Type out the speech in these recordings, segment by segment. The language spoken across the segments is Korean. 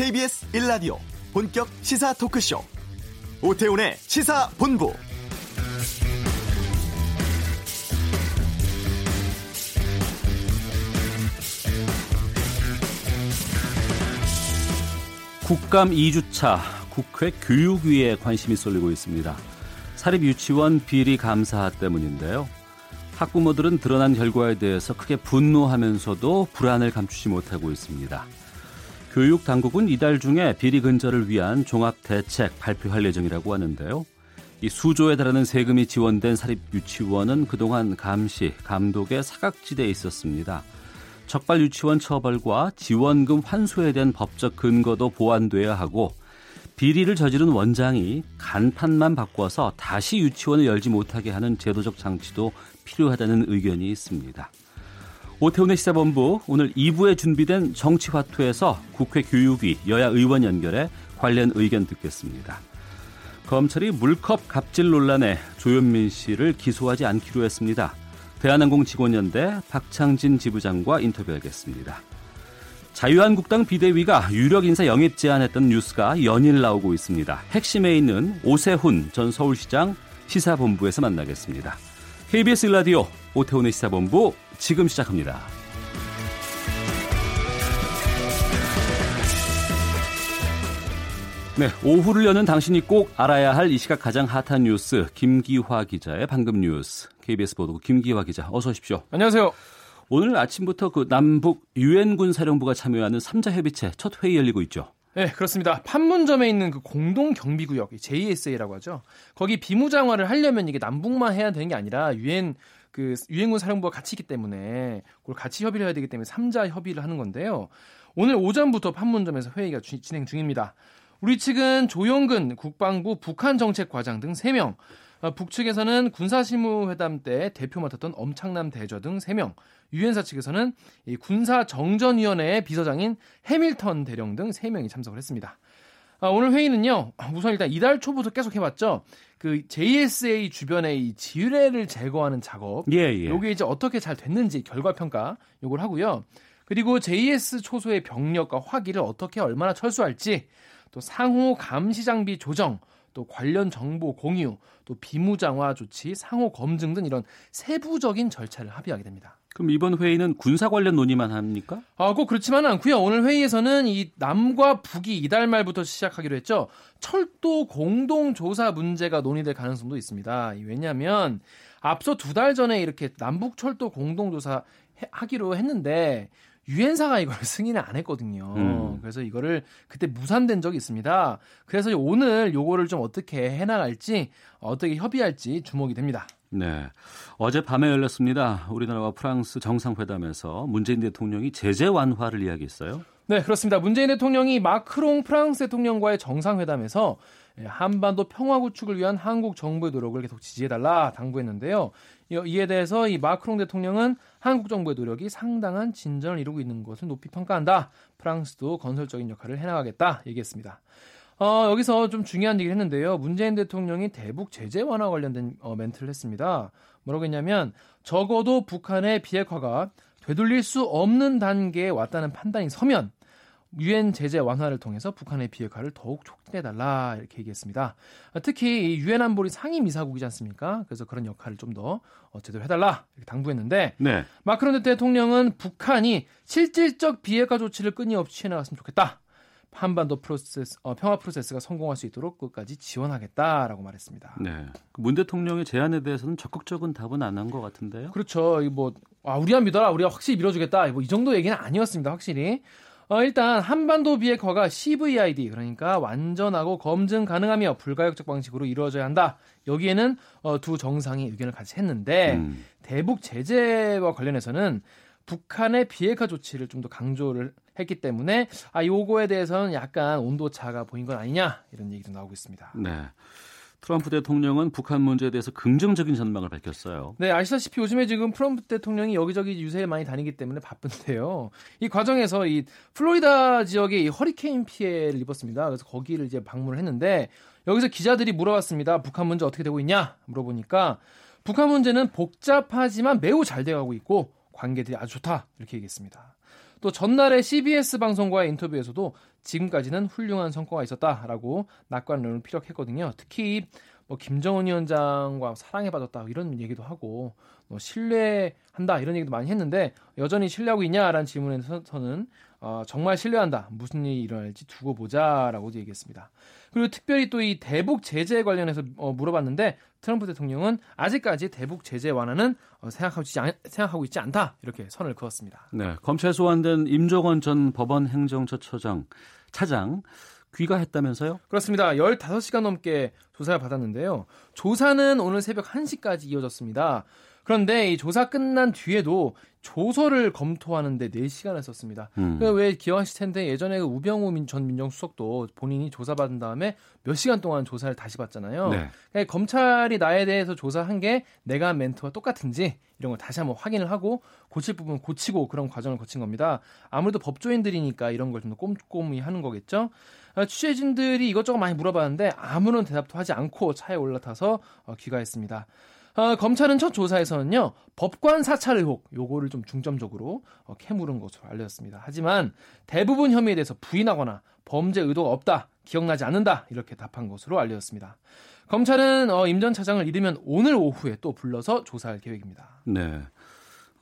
KBS 1라디오 본격 시사 토크쇼 오태훈의 시사본부 국감 2주차 국회 교육위에 관심이 쏠리고 있습니다. 사립유치원 비리 감사 때문인데요. 학부모들은 드러난 결과에 대해서 크게 분노하면서도 불안을 감추지 못하고 있습니다. 교육 당국은 이달 중에 비리 근절을 위한 종합 대책 발표할 예정이라고 하는데요. 이 수조에 달하는 세금이 지원된 사립 유치원은 그동안 감시, 감독의 사각지대에 있었습니다. 적발 유치원 처벌과 지원금 환수에 대한 법적 근거도 보완돼야 하고 비리를 저지른 원장이 간판만 바꿔서 다시 유치원을 열지 못하게 하는 제도적 장치도 필요하다는 의견이 있습니다. 오태훈의 시사본부 오늘 2부에 준비된 정치화투에서 국회 교육위 여야 의원 연결해 관련 의견 듣겠습니다. 검찰이 물컵 갑질 논란에 조현민 씨를 기소하지 않기로 했습니다. 대한항공 직원연대 박창진 지부장과 인터뷰하겠습니다. 자유한국당 비대위가 유력 인사 영입 제안했던 뉴스가 연일 나오고 있습니다. 핵심에 있는 오세훈 전 서울시장 시사본부에서 만나겠습니다. KBS 라디오 오태훈의 시사본부 지금 시작합니다. 네, 오후를 여는 당신이 꼭 알아야 할 이 시각 가장 핫한 뉴스 김기화 기자의 방금 뉴스 KBS 보도국 김기화 기자 어서 오십시오. 안녕하세요. 오늘 아침부터 그 남북 유엔군 사령부가 참여하는 3자 협의체 첫 회의 열리고 있죠. 네, 그렇습니다. 판문점에 있는 그 공동 경비 구역 JSA라고 하죠. 거기 비무장화를 하려면 이게 남북만 해야 되는 게 아니라 유엔 그 유엔군 사령부가 같이 있기 때문에 그걸 같이 협의를 해야 되기 때문에 3자 협의를 하는 건데요. 오늘 오전부터 판문점에서 회의가 주, 진행 중입니다. 우리 측은 조용근 국방부 북한 정책 과장 등 3명, 어, 북측에서는 군사실무회담 때 대표 맡았던 엄창남 대저 등 3명, 유엔사 측에서는 이 군사정전위원회의 비서장인 해밀턴 대령 등 3명이 참석을 했습니다. 아, 오늘 회의는요, 우선 일단 이달 초부터 계속 해왔죠. 그 JSA 주변의 이 지뢰를 제거하는 작업. 예, 예. 요게 이제 어떻게 잘 됐는지 결과 평가 요걸 하고요. 그리고 JS 초소의 병력과 화기를 어떻게 얼마나 철수할지 또 상호 감시 장비 조정, 또 관련 정보 공유, 또 비무장화 조치, 상호 검증 등 이런 세부적인 절차를 합의하게 됩니다. 그럼 이번 회의는 군사 관련 논의만 합니까? 아, 꼭 그렇지만은 않고요. 오늘 회의에서는 이 남과 북이 이달 말부터 시작하기로 했죠. 철도 공동 조사 문제가 논의될 가능성도 있습니다. 왜냐하면 앞서 두 달 전에 이렇게 남북 철도 공동 조사 하기로 했는데 유엔사가 이걸 승인을 안 했거든요. 음. 그래서 이거를 그때 무산된 적이 있습니다. 그래서 오늘 요거를 좀 어떻게 해나갈지 어떻게 협의할지 주목이 됩니다. 네. 어제 밤에 열렸습니다. 우리나라와 프랑스 정상회담에서 문재인 대통령이 제재 완화를 이야기했어요. 네, 그렇습니다. 문재인 대통령이 마크롱 프랑스 대통령과의 정상회담에서 한반도 평화 구축을 위한 한국 정부의 노력을 계속 지지해달라 당부했는데요. 이에 대해서 이 마크롱 대통령은 한국 정부의 노력이 상당한 진전을 이루고 있는 것을 높이 평가한다. 프랑스도 건설적인 역할을 해나가겠다 얘기했습니다. 어, 여기서 좀 중요한 얘기를 했는데요. 문재인 대통령이 대북 제재 완화 관련된 어, 멘트를 했습니다. 뭐라고 했냐면 적어도 북한의 비핵화가 되돌릴 수 없는 단계에 왔다는 판단이 서면 유엔 제재 완화를 통해서 북한의 비핵화를 더욱 촉진해달라 이렇게 얘기했습니다. 특히 유엔 안보리 상임 이사국이지 않습니까? 그래서 그런 역할을 좀더 어, 제대로 해달라 이렇게 당부했는데 네. 마크론 대통령은 북한이 실질적 비핵화 조치를 끊임없이 취해나갔으면 좋겠다. 한반도 프로세스 어, 평화 프로세스가 성공할 수 있도록 끝까지 지원하겠다라고 말했습니다. 네. 문 대통령의 제안에 대해서는 적극적인 답은 안 한 것 같은데요. 그렇죠. 뭐 아, 우리가 믿어라, 우리가 확실히 밀어주겠다. 뭐 이 정도 얘기는 아니었습니다. 확실히. 어, 일단 한반도 비핵화가 CVID 그러니까 완전하고 검증 가능하며 불가역적 방식으로 이루어져야 한다. 여기에는 어, 두 정상이 의견을 같이 했는데 음. 대북 제재와 관련해서는 북한의 비핵화 조치를 좀 더 강조를 했기 때문에 아 요거에 대해서는 약간 온도 차가 보인 건 아니냐 이런 얘기도 나오고 있습니다. 네. 트럼프 대통령은 북한 문제에 대해서 긍정적인 전망을 밝혔어요. 네, 아시다시피 요즘에 지금 트럼프 대통령이 여기저기 유세에 많이 다니기 때문에 바쁜데요. 이 과정에서 이 플로리다 지역에 이 허리케인 피해를 입었습니다. 그래서 거기를 이제 방문을 했는데 여기서 기자들이 물어봤습니다. 북한 문제 어떻게 되고 있냐 물어보니까 북한 문제는 복잡하지만 매우 잘 돼가고 있고 관계들이 아주 좋다 이렇게 얘기했습니다. 또 전날에 CBS 방송과의 인터뷰에서도 지금까지는 훌륭한 성과가 있었다라고 낙관론을 피력했거든요. 특히 뭐 김정은 위원장과 사랑에 빠졌다 이런 얘기도 하고 뭐 신뢰한다 이런 얘기도 많이 했는데 여전히 신뢰하고 있냐라는 질문에서는 어, 정말 신뢰한다 무슨 일이 일어날지 두고 보자라고 얘기했습니다. 그리고 특별히 또 이 대북 제재 관련해서 어, 물어봤는데 트럼프 대통령은 아직까지 대북 제재 완화는 어, 생각하고, 있지 않, 생각하고 있지 않다 이렇게 선을 그었습니다. 네, 검찰 소환된 임종원 전 법원 행정처처장 차장 귀가했다면서요? 그렇습니다. 15시간 넘게 조사를 받았는데요. 조사는 오늘 새벽 1시까지 이어졌습니다. 그런데 이 조사 끝난 뒤에도 조서를 검토하는데 4시간을 썼습니다. 음. 왜 기억하실 텐데 예전에 그 우병우 전 민정수석도 본인이 조사받은 다음에 몇 시간 동안 조사를 다시 받잖아요. 네. 그러니까 검찰이 나에 대해서 조사한 게 내가 한 멘트와 똑같은지 이런 걸 다시 한번 확인을 하고 고칠 부분 고치고 그런 과정을 거친 겁니다. 아무래도 법조인들이니까 이런 걸 좀 더 꼼꼼히 하는 거겠죠. 아, 취재진들이 이것저것 많이 물어봤는데 아무런 대답도 하지 않고 차에 올라타서 어, 귀가했습니다. 어, 검찰은 첫 조사에서는요 법관 사찰 의혹 요거를 좀 중점적으로 어, 캐물은 것으로 알려졌습니다. 하지만 대부분 혐의에 대해서 부인하거나 범죄 의도가 없다, 기억나지 않는다 이렇게 답한 것으로 알려졌습니다. 검찰은 어, 임전 차장을 잃으면 오늘 오후에 또 불러서 조사할 계획입니다. 네.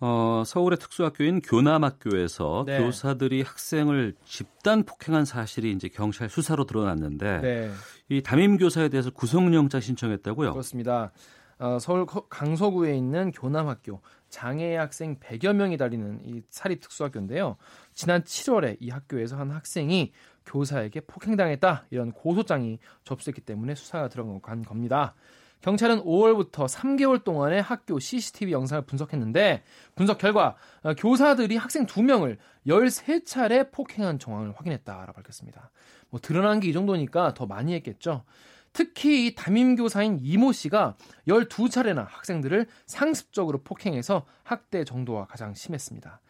어, 서울의 특수학교인 교남학교에서 네. 교사들이 학생을 집단 폭행한 사실이 이제 경찰 수사로 드러났는데 네. 이 담임 교사에 대해서 구속영장 신청했다고요? 그렇습니다. 어, 서울 강서구에 있는 교남학교 장애 학생 100여 명이 다니는 이 사립 특수학교인데요. 지난 7월에 이 학교에서 한 학생이 교사에게 폭행당했다 이런 고소장이 접수했기 때문에 수사가 들어간 겁니다. 경찰은 5월부터 3개월 동안의 학교 CCTV 영상을 분석했는데 분석 결과 어, 교사들이 학생 2명을 13차례 폭행한 정황을 확인했다라고 밝혔습니다. 뭐 드러난 게 이 정도니까 더 많이 했겠죠. 특히 이 담임교사인 이모 씨가 12차례나 학생들을 상습적으로 폭행해서 학대 정도가 가장 심했습니다.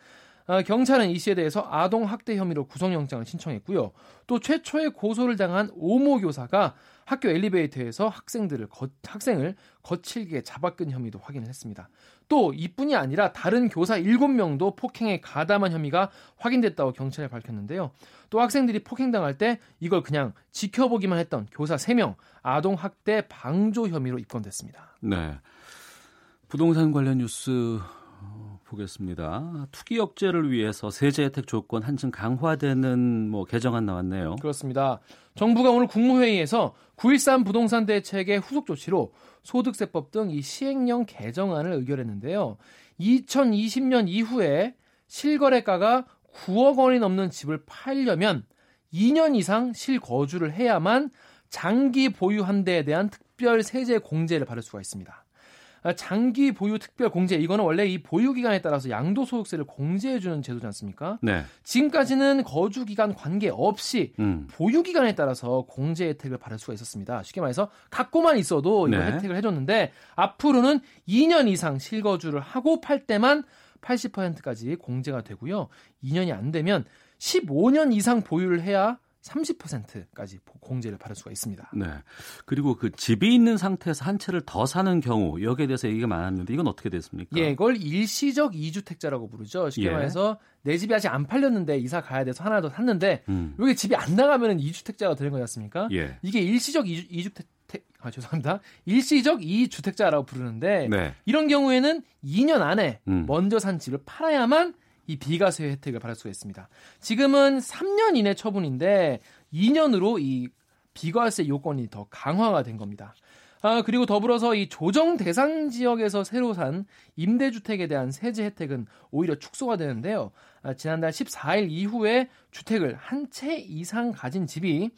아, 경찰은 이 씨에 대해서 아동 학대 혐의로 구속영장을 신청했고요. 또 최초의 고소를 당한 오모 교사가 학교 엘리베이터에서 학생들을 거, 학생을 거칠게 잡아끈 혐의도 확인을 했습니다. 또 이뿐이 아니라 다른 교사 7명도 폭행에 가담한 혐의가 확인됐다고 경찰에 밝혔는데요. 또 학생들이 폭행당할 때 이걸 그냥 지켜보기만 했던 교사 3명 아동 학대 방조 혐의로 입건됐습니다. 네. 부동산 관련 뉴스 보겠습니다. 투기 억제를 위해서 세제 혜택 조건 한층 강화되는 뭐 개정안 나왔네요. 그렇습니다. 정부가 오늘 국무회의에서 9.13 부동산 대책의 후속 조치로 소득세법 등 이 시행령 개정안을 의결했는데요. 2020년 이후에 실거래가가 9억 원이 넘는 집을 팔려면 2년 이상 실거주를 해야만 장기 보유한 데에 대한 특별 세제 공제를 받을 수가 있습니다. 아, 장기 보유 특별 공제 이거는 원래 이 보유 기간에 따라서 양도 소득세를 공제해 주는 제도지 않습니까? 네. 지금까지는 거주 기간 관계 없이 음. 보유 기간에 따라서 공제 혜택을 받을 수가 있었습니다. 쉽게 말해서 갖고만 있어도 이거 네. 혜택을 해 줬는데 앞으로는 2년 이상 실거주를 하고 팔 때만 80%까지 공제가 되고요. 2년이 안 되면 15년 이상 보유를 해야 30%까지 공제를 받을 수가 있습니다. 네. 그리고 그 집이 있는 상태에서 한 채를 더 사는 경우 여기에 대해서 얘기가 많았는데 이건 어떻게 됐습니까? 예, 이걸 일시적 이주택자라고 부르죠. 쉽게 예. 말해서 내 집이 아직 안 팔렸는데 이사 가야 돼서 하나 더 샀는데 음. 여기 집이 안 나가면 이주택자가 되는 거지 않습니까? 예. 이게 일시적 이주, 이주택 아 죄송합니다. 일시적 이주택자라고 부르는데 네. 이런 경우에는 2년 안에 음. 먼저 산 집을 팔아야만 이 비과세 혜택을 받을 수가 있습니다. 지금은 3년 이내 처분인데 2년으로 이 비과세 요건이 더 강화가 된 겁니다. 아, 그리고 더불어서 이 조정 대상 지역에서 새로 산 임대주택에 대한 세제 혜택은 오히려 축소가 되는데요. 아, 지난달 14일 이후에 주택을 한 채 이상 가진 집이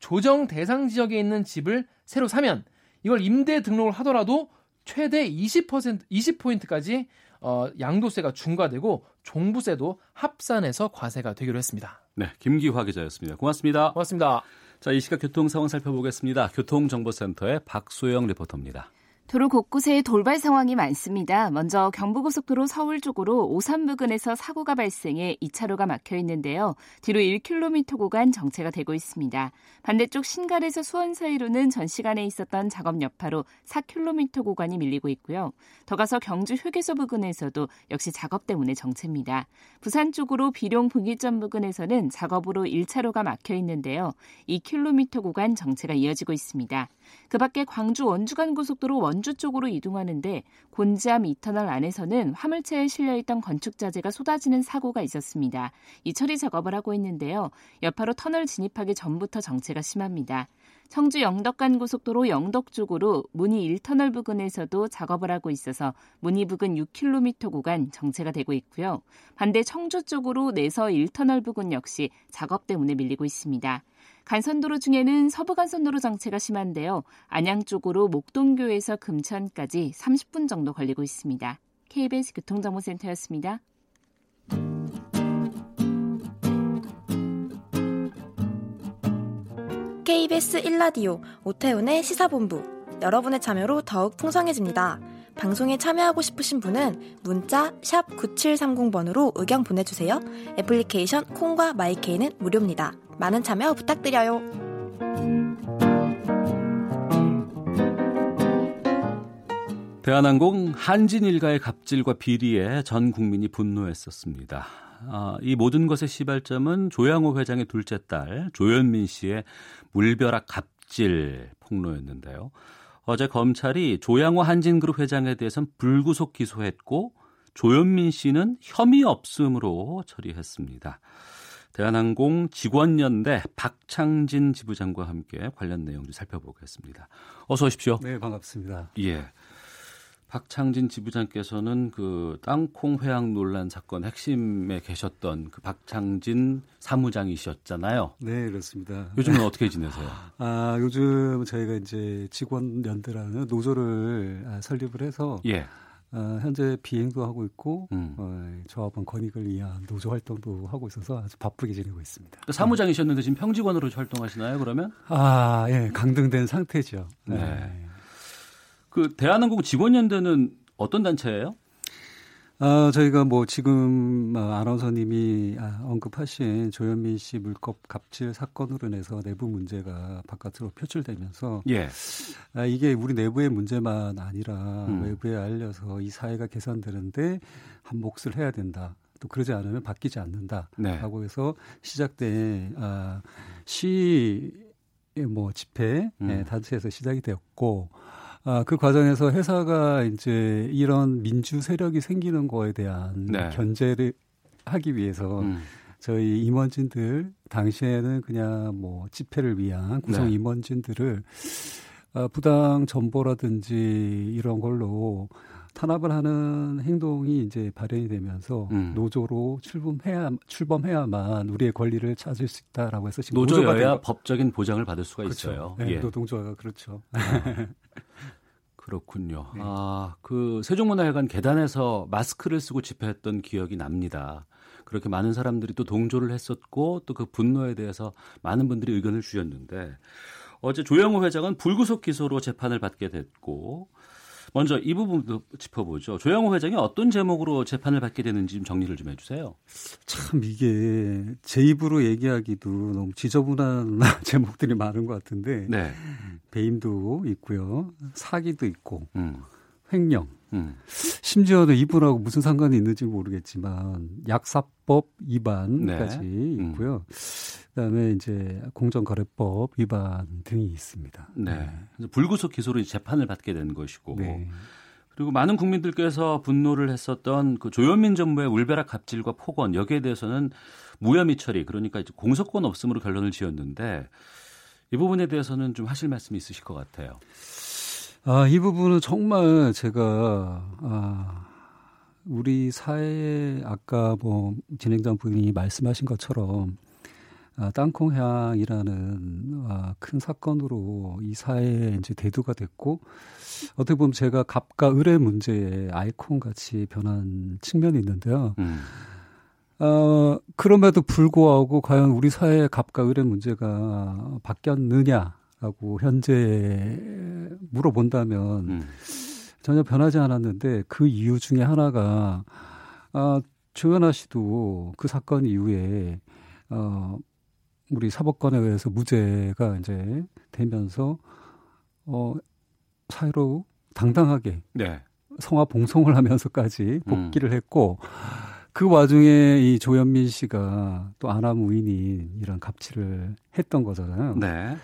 조정 대상 지역에 있는 집을 새로 사면 이걸 임대 등록을 하더라도 최대 20% 20포인트까지 어, 양도세가 중과되고 종부세도 합산해서 과세가 되기로 했습니다. 네, 김기화 기자였습니다. 고맙습니다. 고맙습니다. 자, 이 시각 교통 상황 살펴보겠습니다. 교통정보센터의 박소영 리포터입니다. 도로 곳곳에 돌발 상황이 많습니다. 먼저 경부고속도로 서울 쪽으로 오산 부근에서 사고가 발생해 2차로가 막혀 있는데요. 뒤로 1km 구간 정체가 되고 있습니다. 반대쪽 신갈에서 수원 사이로는 전 시간에 있었던 작업 여파로 4km 구간이 밀리고 있고요. 더 가서 경주 휴게소 부근에서도 역시 작업 때문에 정체입니다. 부산 쪽으로 비룡 분기점 부근에서는 작업으로 1차로가 막혀 있는데요. 2km 구간 정체가 이어지고 있습니다. 그 밖에 광주 원주간 고속도로 원주 쪽으로 이동하는데 곤지암 이터널 안에서는 화물차에 실려있던 건축자재가 쏟아지는 사고가 있었습니다. 이 처리 작업을 하고 있는데요. 여파로 터널 진입하기 전부터 정체가 심합니다. 청주 영덕간 고속도로 영덕 쪽으로 문희 1터널 부근에서도 작업을 하고 있어서 문희 부근 6km 구간 정체가 되고 있고요. 반대 청주 쪽으로 내서 1터널 부근 역시 작업 때문에 밀리고 있습니다. 간선도로 중에는 서부간선도로 정체가 심한데요. 안양 쪽으로 목동교에서 금천까지 30분 정도 걸리고 있습니다. KBS 교통정보센터였습니다. KBS 1라디오 오태훈의 시사본부 여러분의 참여로 더욱 풍성해집니다. 방송에 참여하고 싶으신 분은 문자 9730번으로 의견 보내주세요. 애플리케이션 콩과 마이케이는 무료입니다. 많은 참여 부탁드려요. 대한항공 한진 일가의 갑질과 비리에 전 국민이 분노했었습니다. 아, 이 모든 것의 시발점은 조양호 회장의 둘째 딸 조현민 씨의 물벼락 갑질 폭로였는데요. 어제 검찰이 조양호 한진그룹 회장에 대해서는 불구속 기소했고 조현민 씨는 혐의 없음으로 처리했습니다. 대한항공 직원연대 박창진 지부장과 함께 관련 내용 좀 살펴보겠습니다. 어서 오십시오. 네, 반갑습니다. 예. 박창진 지부장께서는 그 땅콩 회항 논란 사건 핵심에 계셨던 그 박창진 사무장이셨잖아요. 네, 그렇습니다. 요즘은 어떻게 지내세요? 아, 요즘 저희가 이제 직원 연대라는 노조를 아, 설립을 해서 예. 어, 현재 비행도 하고 있고 음. 어, 조합원 권익을 위한 노조 활동도 하고 있어서 아주 바쁘게 지내고 있습니다. 그 사무장이셨는데 지금 평직원으로 활동하시나요? 그러면? 아, 예, 강등된 상태죠. 네. 네. 그 대한항공 직원연대는 어떤 단체예요? 아, 저희가 뭐 지금 어, 아나운서님이 아, 언급하신 조현민 씨 물컵 갑질 사건으로 인해서 내부 문제가 바깥으로 표출되면서 예. 아, 이게 우리 내부의 문제만 아니라 음. 외부에 알려서 이 사회가 개선되는데 한 몫을 해야 된다. 또 그러지 않으면 바뀌지 않는다라고 네. 해서 시작된 아, 시뭐 집회 음. 예, 단체에서 시작이 되었고 아, 그 과정에서 회사가 이제 이런 민주 세력이 생기는 거에 대한 네. 견제를 하기 위해서 음. 저희 임원진들 당시에는 그냥 뭐 집회를 위한 구성 네. 임원진들을 아, 부당 정보라든지 이런 걸로 탄압을 하는 행동이 이제 발현이 되면서 음. 노조로 출범해야 출범해야만 우리의 권리를 찾을 수 있다라고 해서 지금 노조가 된 노조여야 거- 법적인 보장을 받을 수가 그렇죠. 있어요. 네, 예. 노동조합가 그렇죠. 그렇군요. 네. 아, 그 세종문화회관 계단에서 마스크를 쓰고 집회했던 기억이 납니다. 그렇게 많은 사람들이 또 동조를 했었고 또 그 분노에 대해서 많은 분들이 의견을 주셨는데 어제 조영호 회장은 불구속 기소로 재판을 받게 됐고 먼저 이 부분도 짚어보죠. 조영호 회장이 어떤 제목으로 재판을 받게 되는지 좀 정리를 좀 해주세요. 참 이게 제 입으로 얘기하기도 너무 지저분한 제목들이 많은 것 같은데 네. 배임도 있고요, 사기도 있고, 음, 횡령. 음. 심지어는 이분하고 무슨 상관이 있는지 모르겠지만 약사법 위반까지 네. 음. 있고요. 그다음에 이제 공정거래법 위반 등이 있습니다. 네. 그래서 불구속 기소로 재판을 받게 된 것이고 네. 그리고 많은 국민들께서 분노를 했었던 그 조현민 정부의 울베락 갑질과 폭언 여기에 대해서는 무혐의 처리 그러니까 이제 공소권 없음으로 결론을 지었는데 이 부분에 대해서는 좀 하실 말씀이 있으실 것 같아요. 아, 이 부분은 정말 제가 아, 우리 사회에 아까 뭐 진행자 분이 말씀하신 것처럼 아, 땅콩향이라는 아, 큰 사건으로 이 사회에 이제 대두가 됐고 어떻게 보면 제가 갑과 을의 문제의 아이콘 같이 변한 측면이 있는데요. 음. 어, 그럼에도 불구하고 과연 우리 사회의 갑과 을의 문제가 바뀌었느냐? 하고 현재 물어본다면 음. 전혀 변하지 않았는데 그 이유 중에 하나가 아 조현아 씨도 그 사건 이후에 어 우리 사법권에 의해서 무죄가 이제 되면서 어 사회로 당당하게 네. 성화 봉송을 하면서까지 복귀를 음. 했고 그 와중에 이 조현민 씨가 또 아나무인인 이런 갑질을 했던 거잖아요. 네.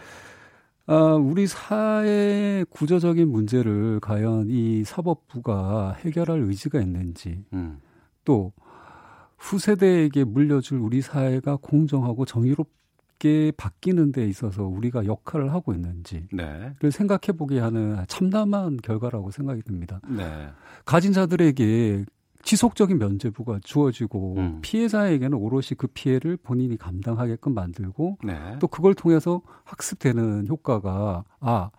아, 우리 사회의 구조적인 문제를 과연 이 사법부가 해결할 의지가 있는지, 음. 또 후세대에게 물려줄 우리 사회가 공정하고 정의롭게 바뀌는 데 있어서 우리가 역할을 하고 있는지를 네. 생각해 보게 하는 참담한 결과라고 생각이 듭니다. 네. 가진 자들에게 지속적인 면죄부가 주어지고 음. 피해자에게는 오롯이 그 피해를 본인이 감당하게끔 만들고 네. 또 그걸 통해서 학습되는 효과가 아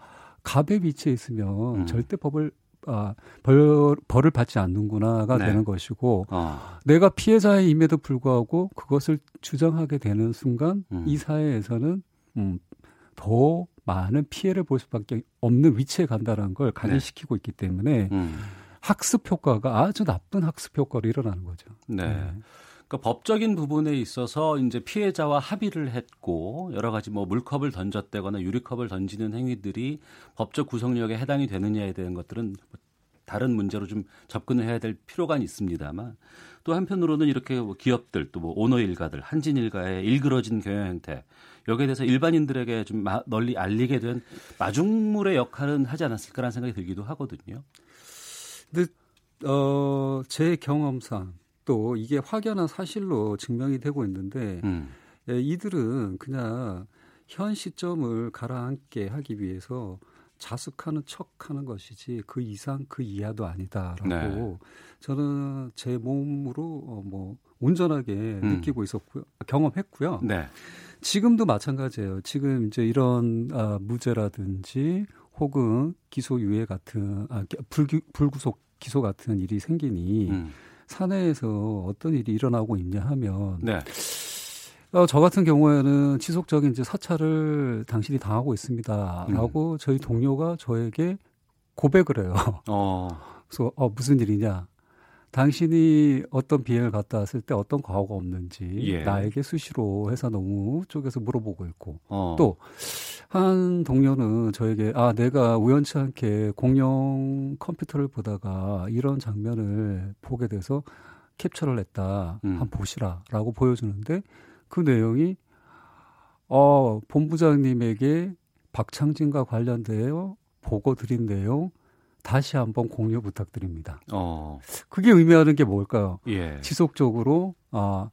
갑의 위치에 있으면 음. 절대 법을 아, 벌, 벌을 받지 않는구나가 네. 되는 것이고 어. 내가 피해자임에도 불구하고 그것을 주장하게 되는 순간 음. 이 사회에서는 음, 더 많은 피해를 볼 수밖에 없는 위치에 간다는 걸 각인시키고 네. 있기 때문에 음. 학습 효과가 아주 나쁜 학습 효과로 일어나는 거죠. 네. 네. 그러니까 법적인 부분에 있어서 이제 피해자와 합의를 했고 여러 가지 뭐 물컵을 던졌다거나 유리컵을 던지는 행위들이 법적 구성력에 해당이 되느냐에 대한 것들은 다른 문제로 좀 접근을 해야 될 필요가 있습니다만 또 한편으로는 이렇게 뭐 기업들 또 뭐 오너 일가들 한진 일가의 일그러진 경영 행태 여기에 대해서 일반인들에게 좀 널리 알리게 된 마중물의 역할은 하지 않았을까라는 생각이 들기도 하거든요. 근데 어, 제 경험상 또 이게 확연한 사실로 증명이 되고 있는데 음. 예, 이들은 그냥 현 시점을 가라앉게 하기 위해서 자숙하는 척 하는 것이지 그 이상 그 이하도 아니다라고 네. 저는 제 몸으로 어, 뭐 온전하게 음. 느끼고 있었고요 경험했고요. 네. 지금도 마찬가지예요. 지금 이제 이런 아, 무죄라든지 혹은 기소유예 같은 아, 불기, 불구속 기소 같은 일이 생기니 음. 사내에서 어떤 일이 일어나고 있냐 하면 네. 어, 저 같은 경우에는 지속적인 이제 사찰을 당신이 당하고 있습니다라고 음. 저희 동료가 저에게 고백을 해요. 어. 그래서 어, 무슨 일이냐? 당신이 어떤 비행을 갔다 왔을 때 어떤 과거가 없는지 예. 나에게 수시로 회사 너무 쪽에서 물어보고 있고 어. 또 한 동료는 저에게 아 내가 우연치 않게 공룡 컴퓨터를 보다가 이런 장면을 보게 돼서 캡처를 했다 음. 한번 보시라라고 보여주는데 그 내용이 어 본부장님에게 박창진과 관련되어 보고 드린 내용 다시 한번 공유 부탁드립니다. 어. 그게 의미하는 게 뭘까요? 예. 지속적으로 아,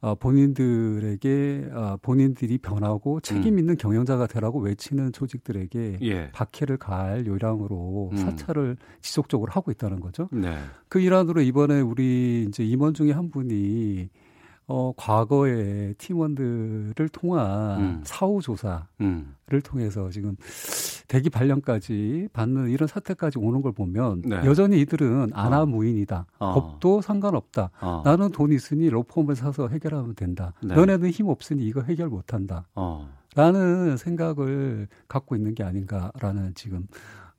아 본인들에게 아, 본인들이 변하고 책임 음. 있는 음. 경영자가 되라고 외치는 조직들에게 예. 박해를 가할 요량으로 음. 사찰을 지속적으로 하고 있다는 거죠. 네. 그 일환으로 이번에 우리 이제 임원 중에 한 분이 어, 과거의 팀원들을 통한 음. 사후 조사를 음. 통해서 지금 대기 발령까지 받는 이런 사태까지 오는 걸 보면 네. 여전히 이들은 아나무인이다. 어. 법도 상관없다. 어. 나는 돈 있으니 로펌을 사서 해결하면 된다. 네. 너네는 힘 없으니 이거 해결 못 한다. 어. 라는 생각을 갖고 있는 게 아닌가라는 지금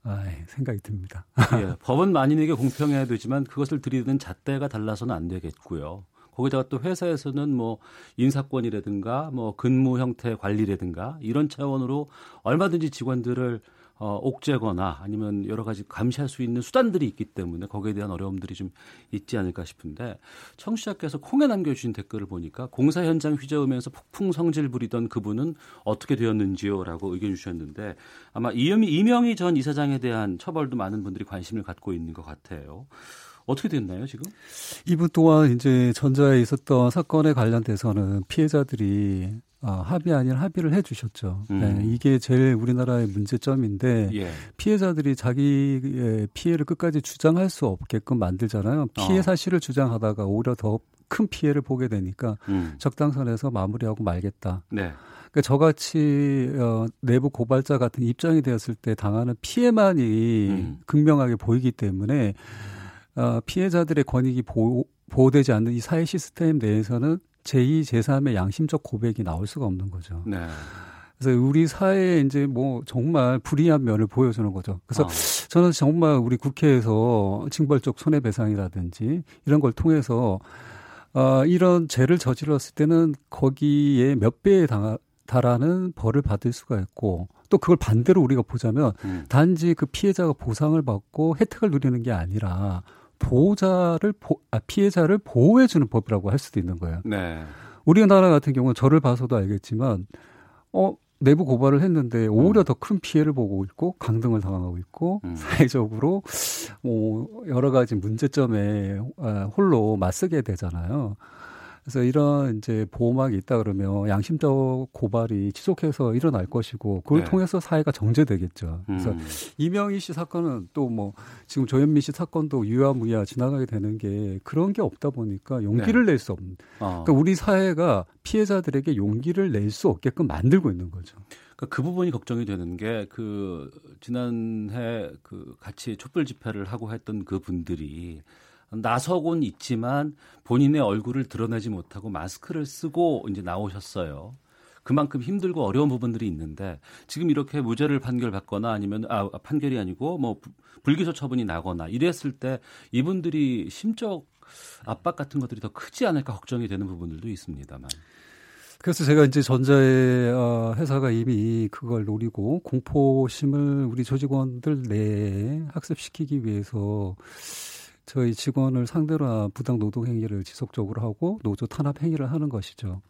아, 생각이 듭니다. 예, 법은 만인에게 공평해야 되지만 그것을 들이는 잣대가 달라서는 안 되겠고요. 거기다가 또 회사에서는 뭐 인사권이라든가 뭐 근무 형태 관리라든가 이런 차원으로 얼마든지 직원들을 어, 옥죄거나 아니면 여러 가지 감시할 수 있는 수단들이 있기 때문에 거기에 대한 어려움들이 좀 있지 않을까 싶은데 청취자께서 콩에 남겨주신 댓글을 보니까 공사 현장 휘저으면서 폭풍 성질 부리던 그분은 어떻게 되었는지요라고 의견 주셨는데 아마 이명희, 이명희 전 이사장에 대한 처벌도 많은 분들이 관심을 갖고 있는 것 같아요. 어떻게 됐나요, 지금? 이분 또한 이제 전자에 있었던 사건에 관련돼서는 피해자들이 어, 합의 아닌 합의를 해 주셨죠. 음. 네, 이게 제일 우리나라의 문제점인데 예. 피해자들이 자기의 피해를 끝까지 주장할 수 없게끔 만들잖아요. 피해 어. 사실을 주장하다가 오히려 더 큰 피해를 보게 되니까 음. 적당선에서 마무리하고 말겠다. 네. 그러니까 저같이 어, 내부 고발자 같은 입장이 되었을 때 당하는 피해만이 음. 극명하게 보이기 때문에 어, 피해자들의 권익이 보호, 보호되지 않는 이 사회 시스템 내에서는 제2, 제3의 양심적 고백이 나올 수가 없는 거죠. 네. 그래서 우리 사회에 이제 뭐 정말 불이한 면을 보여주는 거죠. 그래서 아. 저는 정말 우리 국회에서 징벌적 손해배상이라든지 이런 걸 통해서 어, 이런 죄를 저질렀을 때는 거기에 몇 배에 당, 달하는 벌을 받을 수가 있고 또 그걸 반대로 우리가 보자면 음. 단지 그 피해자가 보상을 받고 혜택을 누리는 게 아니라 보호자를 보, 아, 피해자를 보호해 주는 법이라고 할 수도 있는 거예요. 네. 우리나라 같은 경우는 저를 봐서도 알겠지만 어 내부 고발을 했는데 오히려 음. 더큰 피해를 보고 있고 강등을 당하고 있고 음. 사회적으로 뭐 여러 가지 문제점에 아, 홀로 맞서게 되잖아요. 그래서 이런 이제 보호막이 있다 그러면 양심적 고발이 지속해서 일어날 것이고 그걸 네. 통해서 사회가 정제되겠죠. 그래서 음. 이명희 씨 사건은 또 뭐 지금 조현미 씨 사건도 유야무야 지나가게 되는 게 그런 게 없다 보니까 용기를 네. 낼수 없는. 어. 그러니까 우리 사회가 피해자들에게 용기를 낼 수 없게끔 만들고 있는 거죠. 그러니까 그 부분이 걱정이 되는 게 그 지난해 그 같이 촛불 집회를 하고 했던 그 분들이 나서곤 있지만 본인의 얼굴을 드러내지 못하고 마스크를 쓰고 이제 나오셨어요. 그만큼 힘들고 어려운 부분들이 있는데 지금 이렇게 무죄를 판결받거나 아니면 아 판결이 아니고 뭐 불기소 처분이 나거나 이랬을 때 이분들이 심적 압박 같은 것들이 더 크지 않을까 걱정이 되는 부분들도 있습니다만. 그래서 제가 이제 전자의 어, 회사가 이미 그걸 노리고 공포심을 우리 조직원들 내에 학습시키기 위해서 저희 직원을 상대로 부당 노동 행위를 지속적으로 하고 노조 탄압 행위를 하는 것이죠.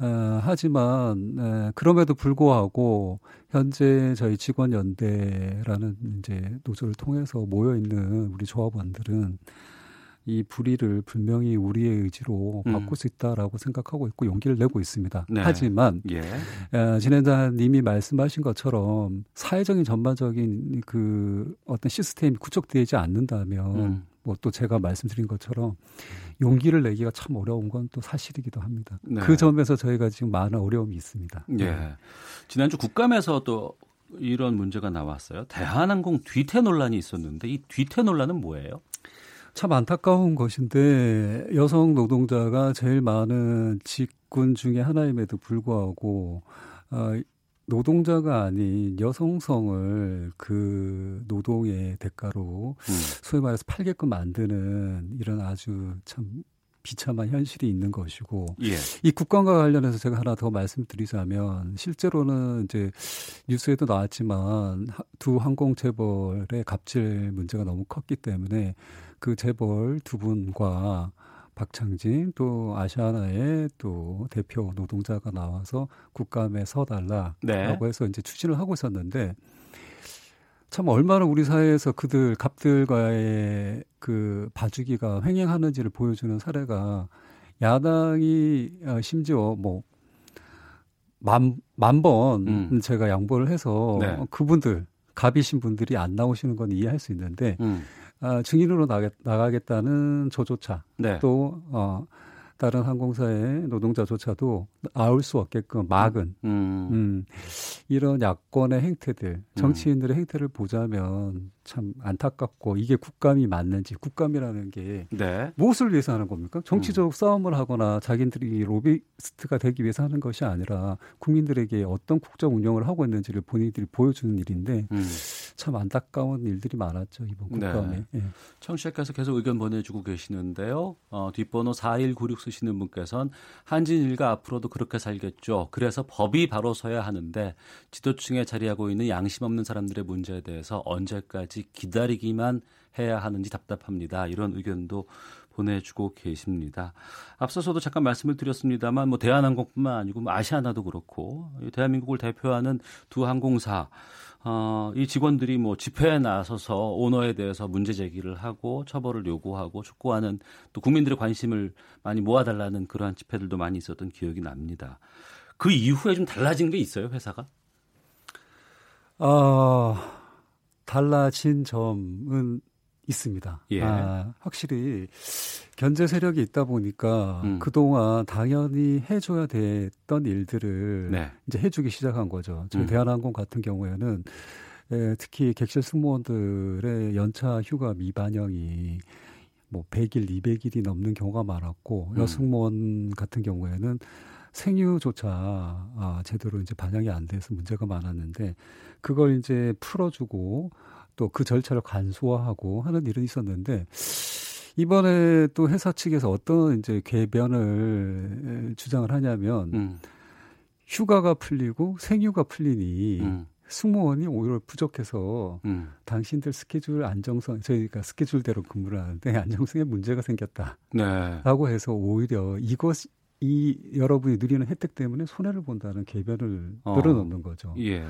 어, 하지만 에, 그럼에도 불구하고 현재 저희 직원 연대라는 이제 노조를 통해서 모여 있는 우리 조합원들은 이 불의를 분명히 우리의 의지로 음. 바꿀 수 있다라고 생각하고 있고 용기를 내고 있습니다. 네. 하지만 예. 어, 진행자님이 말씀하신 것처럼 사회적인 전반적인 그 어떤 시스템이 구축되지 않는다면 음. 뭐또 제가 말씀드린 것처럼 용기를 내기가 참 어려운 건 또 사실이기도 합니다. 네. 그 점에서 저희가 지금 많은 어려움이 있습니다. 예. 지난주 국감에서 또 이런 문제가 나왔어요. 대한항공 뒤태 논란이 있었는데 이 뒤태 논란은 뭐예요? 참 안타까운 것인데 여성 노동자가 제일 많은 직군 중에 하나임에도 불구하고 어, 노동자가 아닌 여성성을 그 노동의 대가로 음. 소위 말해서 팔게끔 만드는 이런 아주 참 비참한 현실이 있는 것이고 예. 이 국방과 관련해서 제가 하나 더 말씀드리자면 실제로는 이제 뉴스에도 나왔지만 두 항공 재벌의 갑질 문제가 너무 컸기 때문에 그 재벌 두 분과 박창진 또 아시아나의 또 대표 노동자가 나와서 국감에 서달라라고 네. 해서 이제 추진을 하고 있었는데 참 얼마나 우리 사회에서 그들 갑들과의 그 봐주기가 횡행하는지를 보여주는 사례가 야당이 어, 심지어 뭐 만, 만번 음. 제가 양보를 해서 네. 그분들, 갑이신 분들이 안 나오시는 건 이해할 수 있는데, 음. 아, 증인으로 나가, 겠다는 조조차 네. 또 어, 다른 항공사의 노동자조차도 나올 수 없게끔 막은 음. 음. 이런 야권의 행태들, 정치인들의 음. 행태를 보자면 참 안타깝고 이게 국감이 맞는지 국감이라는 게 네. 무엇을 위해서 하는 겁니까? 정치적 음. 싸움을 하거나 자기들이 로비스트가 되기 위해서 하는 것이 아니라 국민들에게 어떤 국정 운영을 하고 있는지를 본인들이 보여주는 일인데 음. 참 안타까운 일들이 많았죠 이번 네. 국감에. 네. 예. 청취자께서 계속 의견 보내주고 계시는데요. 어, 뒷번호 4196 쓰시는 분께서는 한진일가 앞으로도 그렇게 살겠죠. 그래서 법이 바로 서야 하는데 지도층에 자리하고 있는 양심 없는 사람들의 문제에 대해서 언제까지 기다리기만 해야 하는지 답답합니다. 이런 의견도 보내주고 계십니다. 앞서서도 잠깐 말씀을 드렸습니다만 뭐 대한항공뿐만 아니고 뭐 아시아나도 그렇고 대한민국을 대표하는 두 항공사 어, 이 직원들이 뭐 집회에 나서서 오너에 대해서 문제 제기를 하고 처벌을 요구하고 촉구하는 또 국민들의 관심을 많이 모아달라는 그러한 집회들도 많이 있었던 기억이 납니다. 그 이후에 좀 달라진 게 있어요, 회사가? 어, 달라진 점은 있습니다. 예. 아, 확실히 견제 세력이 있다 보니까 음. 그동안 당연히 해줘야 됐던 일들을 네. 이제 해주기 시작한 거죠. 저희 음. 대한항공 같은 경우에는 에, 특히 객실 승무원들의 연차 휴가 미반영이 뭐 100일, 200일이 넘는 경우가 많았고 음. 여승무원 같은 경우에는 생유조차 아, 제대로 이제 반영이 안 돼서 문제가 많았는데 그걸 이제 풀어주고 또 그 절차를 간소화하고 하는 일은 있었는데 이번에 또 회사 측에서 어떤 이제 개변을 주장을 하냐면 음. 휴가가 풀리고 생휴가 풀리니 음. 승무원이 오히려 부족해서 음. 당신들 스케줄 안정성 저희가 스케줄대로 근무를 하는데 안정성에 문제가 생겼다라고 네. 해서 오히려 이것 이 여러분이 누리는 혜택 때문에 손해를 본다는 개변을 어. 늘어놓는 거죠. 예.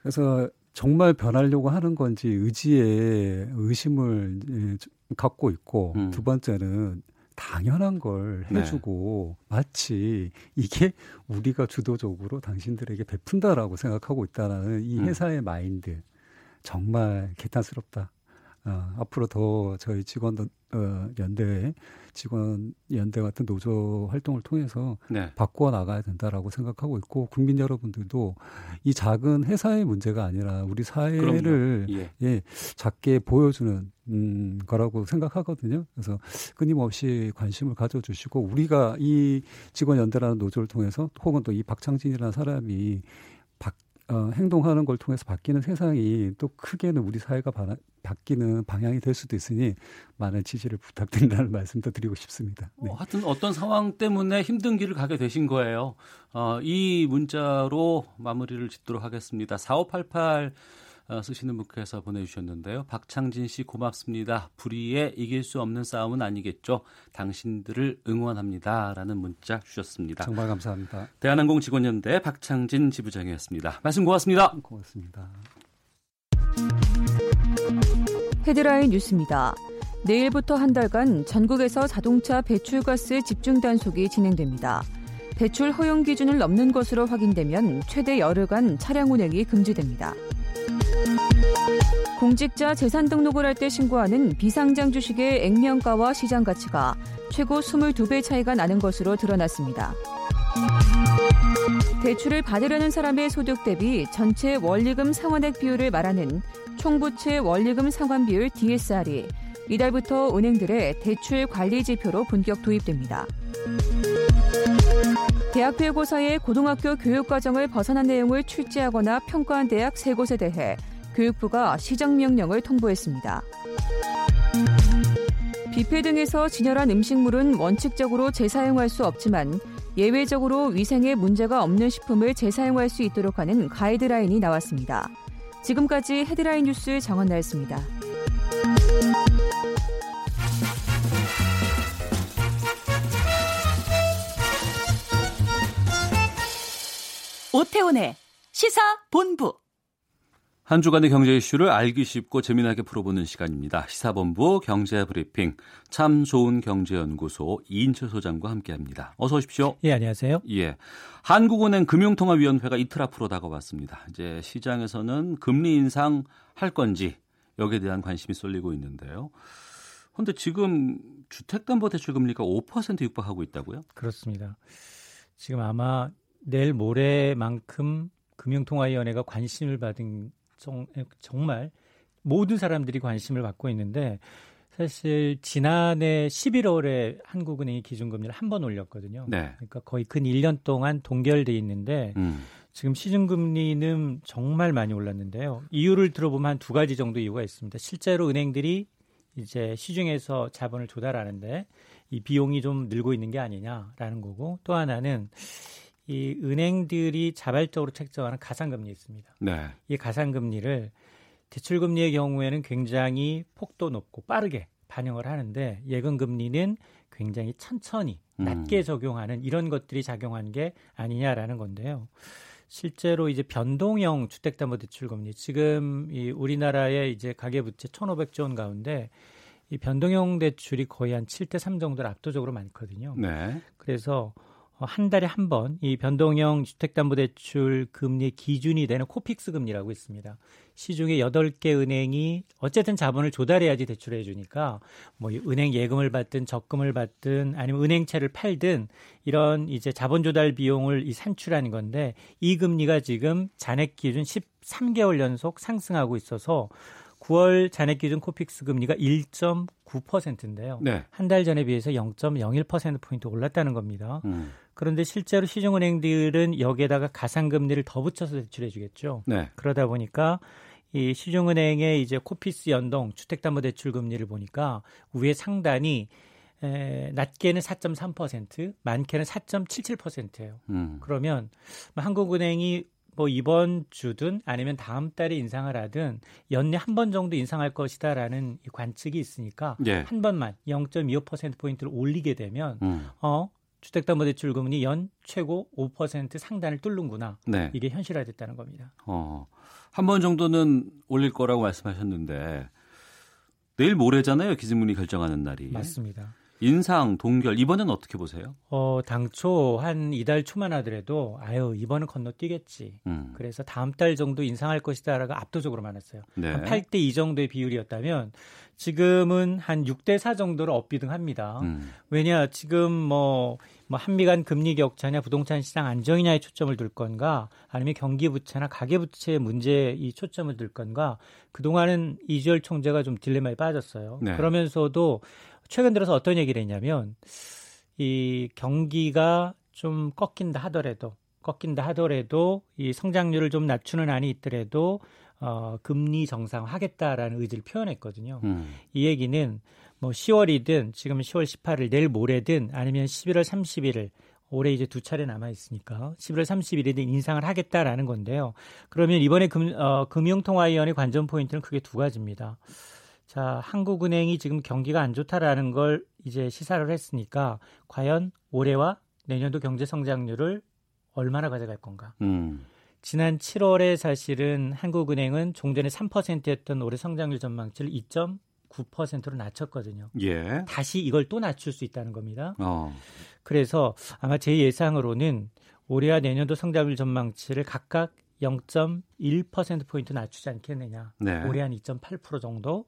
그래서 정말 변하려고 하는 건지 의지에 의심을 갖고 있고 음. 두 번째는 당연한 걸 네. 해주고 네. 마치 이게 우리가 주도적으로 당신들에게 베푼다라고 생각하고 있다라는 이 음. 회사의 음. 마인드 정말 개탄스럽다. 어, 앞으로 더 저희 직원 어, 연대 직원 연대 같은 노조 활동을 통해서 네. 바꾸어 나가야 된다라고 생각하고 있고 국민 여러분들도 이 작은 회사의 문제가 아니라 우리 사회를 예. 예, 작게 보여주는 음, 거라고 생각하거든요. 그래서 끊임없이 관심을 가져주시고 우리가 이 직원 연대라는 노조를 통해서 혹은 또 이 박창진이라는 사람이 어, 행동하는 걸 통해서 바뀌는 세상이 또 크게는 우리 사회가 바, 바뀌는 방향이 될 수도 있으니 많은 지지를 부탁드린다는 말씀도 드리고 싶습니다. 네. 어, 하여튼 어떤 상황 때문에 힘든 길을 가게 되신 거예요. 어, 이 문자로 마무리를 짓도록 하겠습니다. 4588 어, 쓰시는 분께서 보내주셨는데요. 박창진 씨 고맙습니다. 불의에 이길 수 없는 싸움은 아니겠죠. 당신들을 응원합니다라는 문자 주셨습니다. 정말 감사합니다. 대한항공 직원연대 박창진 지부장이었습니다. 말씀 고맙습니다. 고맙습니다. 헤드라인 뉴스입니다. 내일부터 한 달간 전국에서 자동차 배출가스 집중 단속이 진행됩니다. 배출 허용 기준을 넘는 것으로 확인되면 최대 열흘간 차량 운행이 금지됩니다. 공직자 재산 등록을 할 때 신고하는 비상장 주식의 액면가와 시장 가치가 최고 22배 차이가 나는 것으로 드러났습니다. 대출을 받으려는 사람의 소득 대비 전체 원리금 상환액 비율을 말하는 총부채 원리금 상환 비율 DSR이 이달부터 은행들의 대출 관리 지표로 본격 도입됩니다. 대학 배고사의 고등학교 교육과정을 벗어난 내용을 출제하거나 평가한 대학 세 곳에 대해 교육부가 시정 명령을 통보했습니다. 뷔페 등에서 진열한 음식물은 원칙적으로 재사용할 수 없지만 예외적으로 위생에 문제가 없는 식품을 재사용할 수 있도록 하는 가이드라인이 나왔습니다. 지금까지 헤드라인 뉴스 정원나였습니다. 오태훈의 시사 본부. 한 주간의 경제 이슈를 알기 쉽고 재미나게 풀어보는 시간입니다. 시사본부 경제브리핑 참 좋은 경제연구소 이인철 소장과 함께합니다. 어서 오십시오. 예, 안녕하세요. 예, 한국은행 금융통화위원회가 이틀 앞으로 다가왔습니다. 이제 시장에서는 금리 인상 할 건지 여기에 대한 관심이 쏠리고 있는데요. 그런데 지금 주택담보대출 금리가 5% 육박하고 있다고요? 그렇습니다. 지금 아마 내일 모레만큼 금융통화위원회가 관심을 받은 정, 정말 모든 사람들이 관심을 받고 있는데 사실 지난해 11월에 한국은행이 기준금리를 한 번 올렸거든요. 네. 그러니까 거의 근 1년 동안 동결돼 있는데 음. 지금 시중금리는 정말 많이 올랐는데요. 이유를 들어보면 한 두 가지 정도 이유가 있습니다. 실제로 은행들이 이제 시중에서 자본을 조달하는데 이 비용이 좀 늘고 있는 게 아니냐라는 거고 또 하나는 이 은행들이 자발적으로 책정하는 가상금리 있습니다. 네. 이 가상금리를 대출금리의 경우에는 굉장히 폭도 높고 빠르게 반영을 하는데 예금금리는 굉장히 천천히 음. 낮게 적용하는 이런 것들이 작용한 게 아니냐라는 건데요. 실제로 이제 변동형 주택담보대출금리 지금 이 우리나라의 이제 가계부채 1,500조 원 가운데 이 변동형 대출이 거의 한 7대 3 정도로 압도적으로 많거든요. 네. 그래서 어, 한 달에 한 번 이 변동형 주택담보대출 금리 기준이 되는 코픽스 금리라고 있습니다. 시중에 8개 은행이 어쨌든 자본을 조달해야지 대출해 주니까 뭐 은행 예금을 받든 적금을 받든 아니면 은행채를 팔든 이런 이제 자본 조달 비용을 이 산출하는 건데 이 금리가 지금 잔액 기준 13개월 연속 상승하고 있어서 9월 잔액 기준 코픽스 금리가 1.9%인데요. 네. 한달 전에 비해서 0.01% 포인트 올랐다는 겁니다. 음. 그런데 실제로 시중은행들은 여기에다가 가산금리를 더 붙여서 대출해 주겠죠. 네. 그러다 보니까 이 시중은행의 이제 코픽스 연동 주택담보대출 금리를 보니까 위에 상단이 에, 낮게는 4.3%, 많게는 4.77%예요. 음. 그러면 뭐 한국은행이 뭐 이번 주든 아니면 다음 달에 인상을 하든 연내 한 번 정도 인상할 것이다라는 관측이 있으니까 예. 한 번만 0.25% 포인트를 올리게 되면 음. 어 주택담보대출금리 연 최고 5% 상단을 뚫는구나. 네. 이게 현실화됐다는 겁니다. 어. 한 번 정도는 올릴 거라고 말씀하셨는데 내일 모레잖아요. 기준금리 결정하는 날이. 맞습니다. 인상, 동결 이번엔 어떻게 보세요? 어, 당초 한 이달 초만 하더라도 아유, 이번은 건너뛰겠지. 음. 그래서 다음 달 정도 인상할 것이다라고 압도적으로 많았어요. 네. 한 8대 2 정도의 비율이었다면 지금은 한 6대 4 정도로 업비등합니다. 음. 왜냐 지금 뭐, 뭐 한미 간 금리 격차냐 부동산 시장 안정이냐에 초점을 둘 건가 아니면 경기 부채나 가계 부채 문제에 이 초점을 둘 건가 그동안은 이주열 총재가 좀 딜레마에 빠졌어요. 네. 그러면서도 최근 들어서 어떤 얘기를 했냐면 이 경기가 좀 꺾인다 하더라도 꺾인다 하더라도 이 성장률을 좀 낮추는 안이 있더라도 어, 금리 정상화하겠다라는 의지를 표현했거든요. 음. 이 얘기는 뭐 10월이든 지금 10월 18일 내일 모레든 아니면 11월 31일 올해 이제 두 차례 남아 있으니까 11월 30일에든 인상을 하겠다라는 건데요. 그러면 이번에 금, 어, 금융통화위원회 관전 포인트는 크게 두 가지입니다. 자, 한국은행이 지금 경기가 안 좋다라는 걸 이제 시사를 했으니까 과연 올해와 내년도 경제 성장률을 얼마나 가져갈 건가? 음. 지난 7월에 사실은 한국은행은 종전에 3%였던 올해 성장률 전망치를 2.9%로 낮췄거든요. 예. 다시 이걸 또 낮출 수 있다는 겁니다. 어. 그래서 아마 제 예상으로는 올해와 내년도 성장률 전망치를 각각 0.1%포인트 낮추지 않겠느냐. 네. 올해 한 2.8% 정도.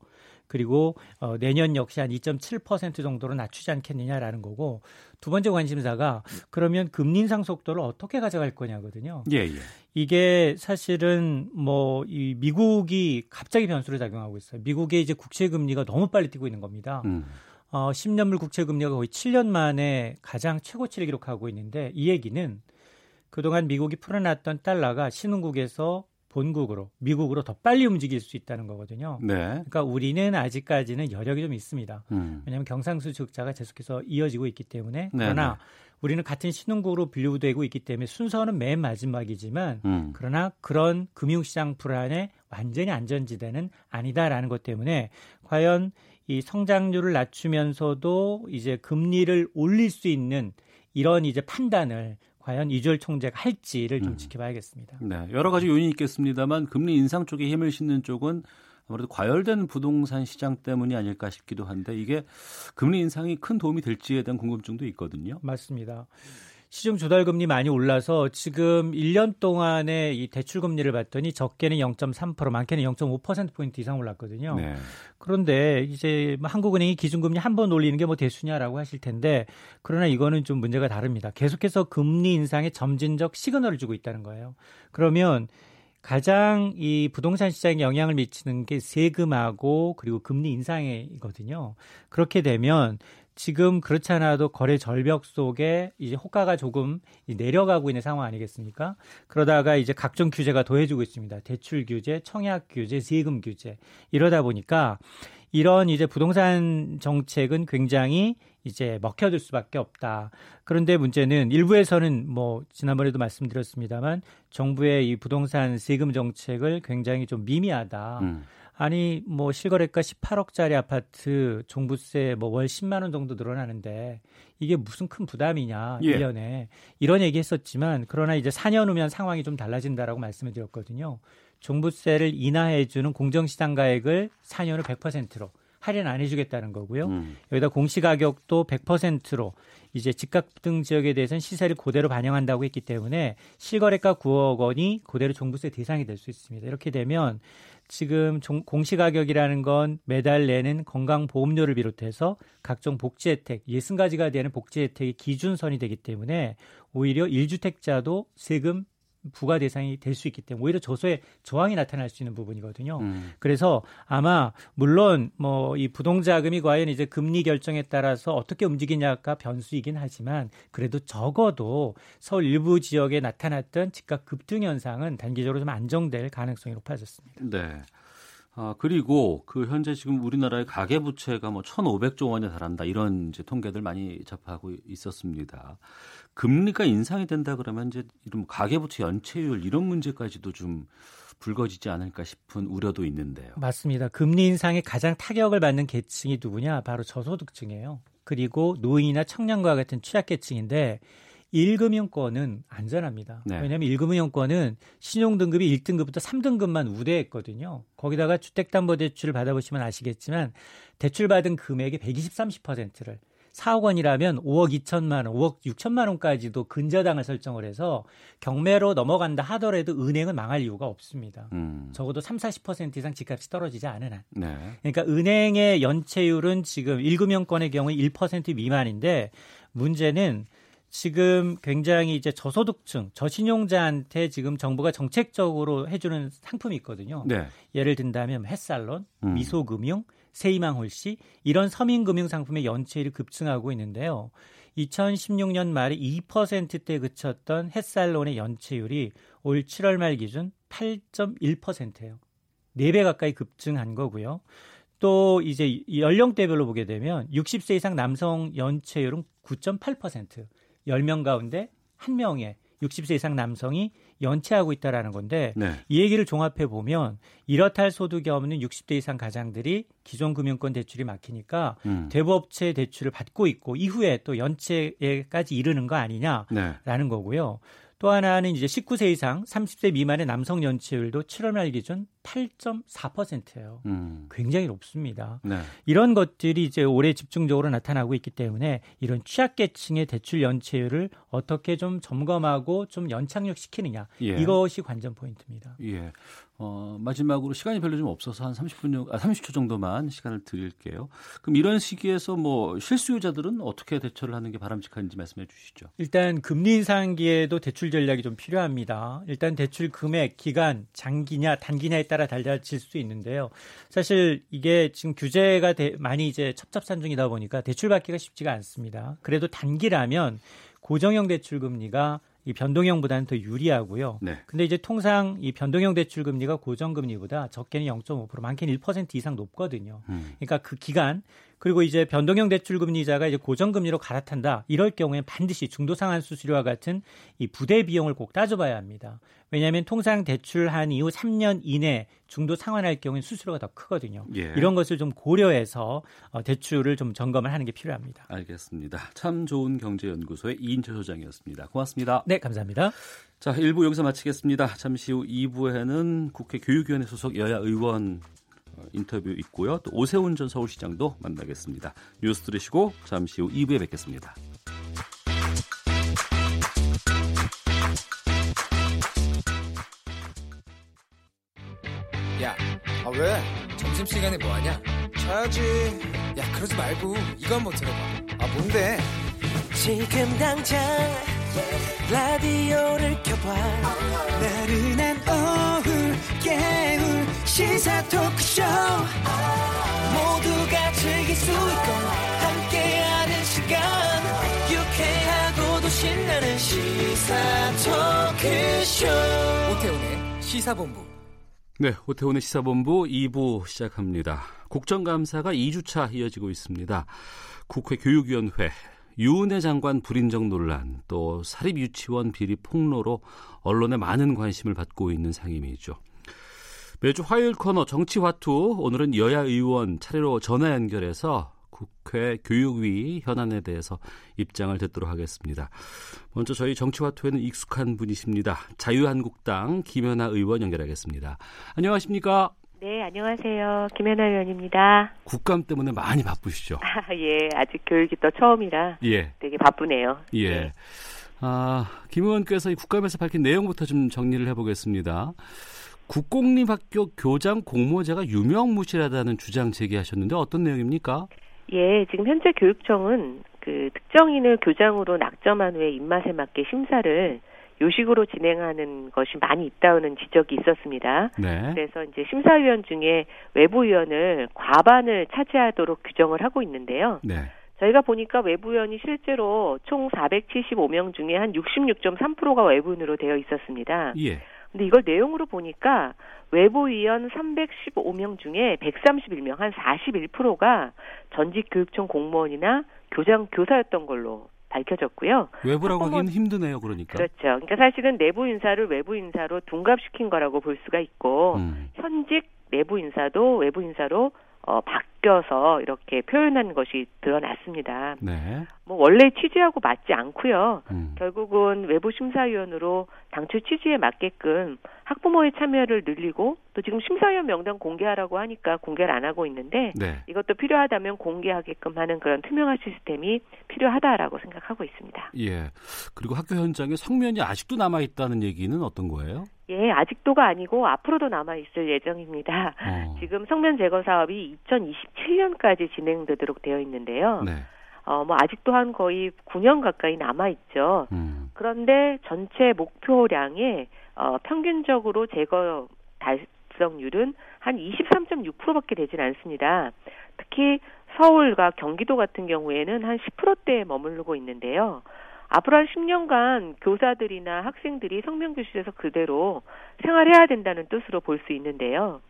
그리고 어, 내년 역시 한 2.7% 정도로 낮추지 않겠느냐라는 거고 두 번째 관심사가 그러면 금리 인상 속도를 어떻게 가져갈 거냐거든요. 예, 예. 이게 사실은 뭐 이 미국이 갑자기 변수를 작용하고 있어요. 미국의 이제 국채 금리가 너무 빨리 뛰고 있는 겁니다. 음. 어, 10년물 국채 금리가 거의 7년 만에 가장 최고치를 기록하고 있는데 이 얘기는 그동안 미국이 풀어놨던 달러가 신흥국에서 본국으로 미국으로 더 빨리 움직일 수 있다는 거거든요. 네. 그러니까 우리는 아직까지는 여력이 좀 있습니다. 음. 왜냐하면 경상수 적자가 계속해서 이어지고 있기 때문에 네, 그러나 네. 우리는 같은 신흥국으로 분류되고 있기 때문에 순서는 맨 마지막이지만 음. 그러나 그런 금융시장 불안에 완전히 안전지대는 아니다라는 것 때문에 과연 이 성장률을 낮추면서도 이제 금리를 올릴 수 있는 이런 이제 판단을 과연 이주열 총재가 할지를 좀 음. 지켜봐야겠습니다. 네, 여러 가지 요인이 있겠습니다만 금리 인상 쪽에 힘을 싣는 쪽은 아무래도 과열된 부동산 시장 때문이 아닐까 싶기도 한데 이게 금리 인상이 큰 도움이 될지에 대한 궁금증도 있거든요. 맞습니다. 시중 조달 금리 많이 올라서 지금 1년 동안에 이 대출 금리를 봤더니 적게는 0.3%, 많게는 0.5% 포인트 이상 올랐거든요. 네. 그런데 이제 뭐 한국은행이 기준금리 한 번 올리는 게 뭐 대수냐라고 하실 텐데 그러나 이거는 좀 문제가 다릅니다. 계속해서 금리 인상에 점진적 시그널을 주고 있다는 거예요. 그러면 가장 이 부동산 시장에 영향을 미치는 게 세금하고 그리고 금리 인상이거든요. 그렇게 되면 지금 그렇지 않아도 거래 절벽 속에 이제 호가가 조금 내려가고 있는 상황 아니겠습니까? 그러다가 이제 각종 규제가 더해지고 있습니다. 대출 규제, 청약 규제, 세금 규제. 이러다 보니까 이런 이제 부동산 정책은 굉장히 이제 먹혀들 수밖에 없다. 그런데 문제는 일부에서는 뭐 지난번에도 말씀드렸습니다만 정부의 이 부동산 세금 정책을 굉장히 좀 미미하다. 음. 아니 뭐 실거래가 18억짜리 아파트 종부세 뭐 월 10만 원 정도 늘어나는데 이게 무슨 큰 부담이냐 예. 1년에 이런 얘기 했었지만 그러나 이제 4년 후면 상황이 좀 달라진다라고 말씀을 드렸거든요. 종부세를 인하해 주는 공정시장 가액을 4년 후 100%로 할인 안 해주겠다는 거고요. 음. 여기다 공시가격도 100%로 이제 집값 등 지역에 대해서는 시세를 그대로 반영한다고 했기 때문에 실거래가 9억 원이 그대로 종부세 대상이 될 수 있습니다. 이렇게 되면 지금 종- 공시가격이라는 건 매달 내는 건강보험료를 비롯해서 각종 복지 혜택, 60가지가 되는 복지 혜택이 기준선이 되기 때문에 오히려 1주택자도 세금 부과 대상이 될 수 있기 때문에 오히려 저소에 저항이 나타날 수 있는 부분이거든요. 음. 그래서 아마 물론 뭐 이 부동자금이 과연 이제 금리 결정에 따라서 어떻게 움직이냐가 변수이긴 하지만 그래도 적어도 서울 일부 지역에 나타났던 집값 급등 현상은 단기적으로 좀 안정될 가능성이 높아졌습니다. 네. 아, 그리고 그 현재 지금 우리나라의 가계 부채가 뭐 1,500조 원에 달한다 이런 이제 통계들 많이 접하고 있었습니다. 금리가 인상이 된다 그러면 이제 이런 가계 부채 연체율 이런 문제까지도 좀 불거지지 않을까 싶은 우려도 있는데요. 맞습니다. 금리 인상에 가장 타격을 받는 계층이 누구냐? 바로 저소득층이에요. 그리고 노인이나 청년과 같은 취약계층인데 1금융권은 안전합니다. 네. 왜냐하면 1금융권은 신용등급이 1등급부터 3등급만 우대했거든요. 거기다가 주택담보대출을 받아보시면 아시겠지만 대출받은 금액의 120, 30%를 4억 원이라면 5억 2천만 원, 5억 6천만 원까지도 근저당을 설정을 해서 경매로 넘어간다 하더라도 은행은 망할 이유가 없습니다. 음. 적어도 3, 40% 이상 집값이 떨어지지 않은 한. 네. 그러니까 은행의 연체율은 지금 1금융권의 경우 1% 미만인데 문제는 지금 굉장히 이제 저소득층, 저신용자한테 지금 정부가 정책적으로 해주는 상품이 있거든요. 네. 예를 든다면 햇살론, 음. 미소금융, 세이망홀씨 이런 서민금융 상품의 연체율이 급증하고 있는데요. 2016년 말에 2%대 그쳤던 햇살론의 연체율이 올 7월 말 기준 8.1%예요. 4배 가까이 급증한 거고요. 또 이제 연령대별로 보게 되면 60세 이상 남성 연체율은 9.8%. 10명 가운데 1명의 60세 이상 남성이 연체하고 있다라는 건데 네. 이 얘기를 종합해 보면 이렇다 할 소득이 없는 60대 이상 가장들이 기존 금융권 대출이 막히니까 음. 대부업체 대출을 받고 있고 이후에 또 연체에까지 이르는 거 아니냐라는 네. 거고요. 또 하나는 이제 19세 이상 30세 미만의 남성 연체율도 7월 말 기준 8.4%예요. 음. 굉장히 높습니다. 네. 이런 것들이 이제 올해 집중적으로 나타나고 있기 때문에 이런 취약계층의 대출 연체율을 어떻게 좀 점검하고 좀 연착륙시키느냐 예. 이것이 관전 포인트입니다. 예. 어, 마지막으로 시간이 별로 좀 없어서 한 30분, 아, 30초 정도만 시간을 드릴게요. 그럼 이런 시기에서 뭐 실수요자들은 어떻게 대처를 하는 게 바람직한지 말씀해 주시죠. 일단 금리 인상기에도 대출 전략이 좀 필요합니다. 일단 대출 금액, 기간, 장기냐, 단기냐에 따라 달라질 수 있는데요. 사실 이게 지금 규제가 대, 많이 이제 첩첩산중이다 보니까 대출 받기가 쉽지가 않습니다. 그래도 단기라면 고정형 대출 금리가 이 변동형보다는 더 유리하고요. 네. 근데 이제 통상 이 변동형 대출 금리가 고정 금리보다 적게는 0.5% 많게는 1% 이상 높거든요. 음. 그러니까 그 기간 그리고 이제 변동형 대출 금리자가 이제 고정 금리로 갈아탄다. 이럴 경우에 반드시 중도 상환 수수료와 같은 이 부대 비용을 꼭 따져봐야 합니다. 왜냐하면 통상 대출한 이후 3년 이내 중도 상환할 경우에 수수료가 더 크거든요. 예. 이런 것을 좀 고려해서 어, 대출을 좀 점검을 하는 게 필요합니다. 알겠습니다. 참 좋은 경제연구소의 이인철 소장이었습니다. 고맙습니다. 네, 감사합니다. 자, 1부 여기서 마치겠습니다. 잠시 후 2부에는 국회 교육위원회 소속 여야 의원 어, 인터뷰 있고요. 또 오세훈 전 서울시장도 만나겠습니다. 뉴스 들으시고 잠시 후 2부에 뵙겠습니다. 야, 아 왜? 점심시간에 뭐하냐? 자야지. 야, 그러지 말고 이거 한번 들어봐. 아, 뭔데? 지금 당장 라디오를 켜봐. 나른한 오후 깨울 시사 토크쇼. 모두가 즐길 수 있고 함께하는 시간. 유쾌하고도 신나는 시사 토크쇼. 오태훈의 시사본부. 네, 오태훈의 시사본부 2부 시작합니다. 국정감사가 2주차 이어지고 있습니다. 국회 교육위원회, 유은혜 장관 불인정 논란, 또 사립 유치원 비리 폭로로 언론에 많은 관심을 받고 있는 상임위죠. 매주 화요일 코너 정치화투, 오늘은 여야 의원 차례로 전화 연결해서 국회 교육위 현안에 대해서 입장을 듣도록 하겠습니다. 먼저 저희 정치화투에는 익숙한 분이십니다. 자유한국당 김연아 의원 연결하겠습니다. 안녕하십니까? 네, 안녕하세요. 김연아 의원입니다. 국감 때문에 많이 바쁘시죠? 아, 예, 아직 교육이 또 처음이라 예. 되게 바쁘네요. 예. 네. 아, 김 의원께서 이 국감에서 밝힌 내용부터 좀 정리를 해보겠습니다. 국공립학교 교장 공모제가 유명무실하다는 주장 제기하셨는데 어떤 내용입니까? 예, 지금 현재 교육청은 그 특정인을 교장으로 낙점한 후에 입맛에 맞게 심사를 요식으로 진행하는 것이 많이 있다는 지적이 있었습니다. 네. 그래서 이제 심사위원 중에 외부위원을 과반을 차지하도록 규정을 하고 있는데요. 네. 저희가 보니까 외부위원이 실제로 총 475명 중에 한 66.3%가 외부인으로 되어 있었습니다. 예. 근데 이걸 내용으로 보니까 외부위원 315명 중에 131명, 한 41%가 전직 교육청 공무원이나 교장 교사였던 걸로 밝혀졌고요. 외부라고 하긴 힘드네요, 그러니까. 그렇죠. 그러니까 사실은 내부 인사를 외부 인사로 둔갑시킨 거라고 볼 수가 있고 음. 현직 내부 인사도 외부 인사로 어, 바뀌어서 이렇게 표현한 것이 드러났습니다. 네. 뭐 원래 취지하고 맞지 않고요. 음. 결국은 외부 심사위원으로 당초 취지에 맞게끔 학부모의 참여를 늘리고 또 지금 심사위원 명단 공개하라고 하니까 공개를 안 하고 있는데 네. 이것도 필요하다면 공개하게끔 하는 그런 투명한 시스템이 필요하다라고 생각하고 있습니다. 예. 그리고 학교 현장에 성면이 아직도 남아 있다는 얘기는 어떤 거예요? 예, 아직도가 아니고 앞으로도 남아 있을 예정입니다. 어. 지금 성면 제거 사업이 2027년까지 진행되도록 되어 있는데요. 네. 어, 뭐 아직도 한 거의 9년 가까이 남아 있죠. 음. 그런데 전체 목표량의 어, 평균적으로 제거 달성률은 한 23.6%밖에 되진 않습니다. 특히 서울과 경기도 같은 경우에는 한 10%대에 머무르고 있는데요. 앞으로 한 10년간 교사들이나 학생들이 성명교실에서 그대로 생활해야 된다는 뜻으로 볼 수 있는데요.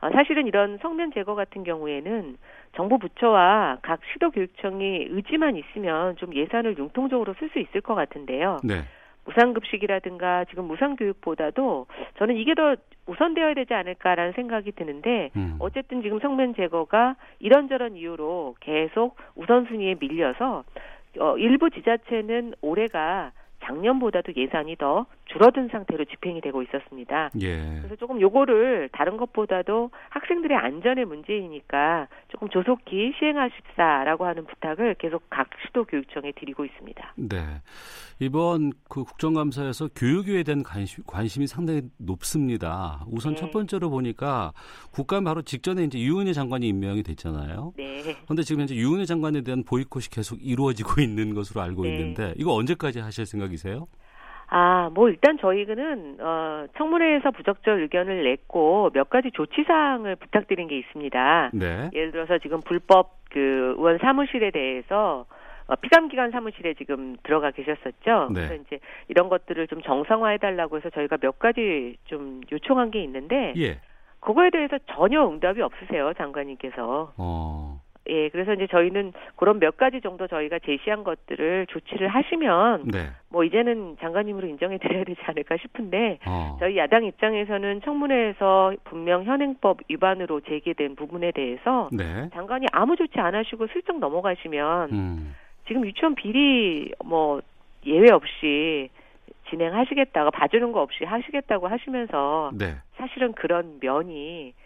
어, 사실은 이런 성면 제거 같은 경우에는 정부 부처와 각 시도교육청이 의지만 있으면 좀 예산을 융통적으로 쓸 수 있을 것 같은데요. 네. 무상급식이라든가 지금 무상교육보다도 저는 이게 더 우선되어야 되지 않을까라는 생각이 드는데 음. 어쨌든 지금 성면 제거가 이런저런 이유로 계속 우선순위에 밀려서 어, 일부 지자체는 올해가 작년보다도 예산이 더 줄어든 상태로 집행이 되고 있었습니다. 예. 그래서 조금 요거를 다른 것보다도 학생들의 안전의 문제이니까 조금 조속히 시행하십사라고 하는 부탁을 계속 각 시도 교육청에 드리고 있습니다. 네. 이번 그 국정감사에서 교육에 대한 관심, 관심이 상당히 높습니다. 우선 네. 첫 번째로 보니까 국감 바로 직전에 이제 유은혜 장관이 임명이 됐잖아요. 네. 그런데 지금 현재 유은혜 장관에 대한 보이콧이 계속 이루어지고 있는 것으로 알고 네. 있는데 이거 언제까지 하실 생각 이세요? 아, 뭐 일단 저희는 어 청문회에서 부적절 의견을 냈고 몇 가지 조치 사항을 부탁드린 게 있습니다. 네. 예를 들어서 지금 불법 그 의원 사무실에 대해서 어, 피감기관 사무실에 지금 들어가 계셨었죠. 네. 그래서 이제 이런 것들을 좀 정상화해 달라고 해서 저희가 몇 가지 좀 요청한 게 있는데 예. 그거에 대해서 전혀 응답이 없으세요, 장관님께서. 어. 예, 그래서 이제 저희는 그런 몇 가지 정도 저희가 제시한 것들을 조치를 하시면 네. 뭐 이제는 장관님으로 인정해 드려야 되지 않을까 싶은데 어. 저희 야당 입장에서는 청문회에서 분명 현행법 위반으로 제기된 부분에 대해서 네. 장관이 아무 조치 안 하시고 슬쩍 넘어가시면 음. 지금 유치원 비리 뭐 예외 없이 진행하시겠다고 봐주는 거 없이 하시겠다고 하시면서 네. 사실은 그런 면이 에,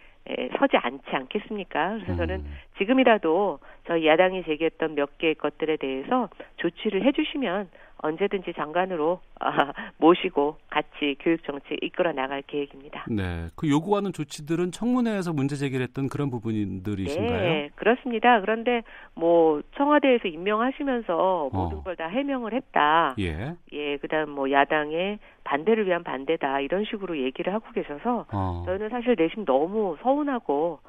서지 않지 않겠습니까? 그래서 음. 저는 지금이라도 저희 야당이 제기했던 몇 개의 것들에 대해서 조치를 해주시면 언제든지 장관으로 아, 모시고 같이 교육 정책 이끌어 나갈 계획입니다. 네, 그 요구하는 조치들은 청문회에서 문제 제기를 했던 그런 부분들이신가요? 네, 그렇습니다. 그런데 뭐 청와대에서 임명하시면서 모든 어. 걸다 해명을 했다. 예. 예, 그다음 뭐 야당의 반대를 위한 반대다 이런 식으로 얘기를 하고 계셔서 어. 저희는 사실 내심 너무 서운하고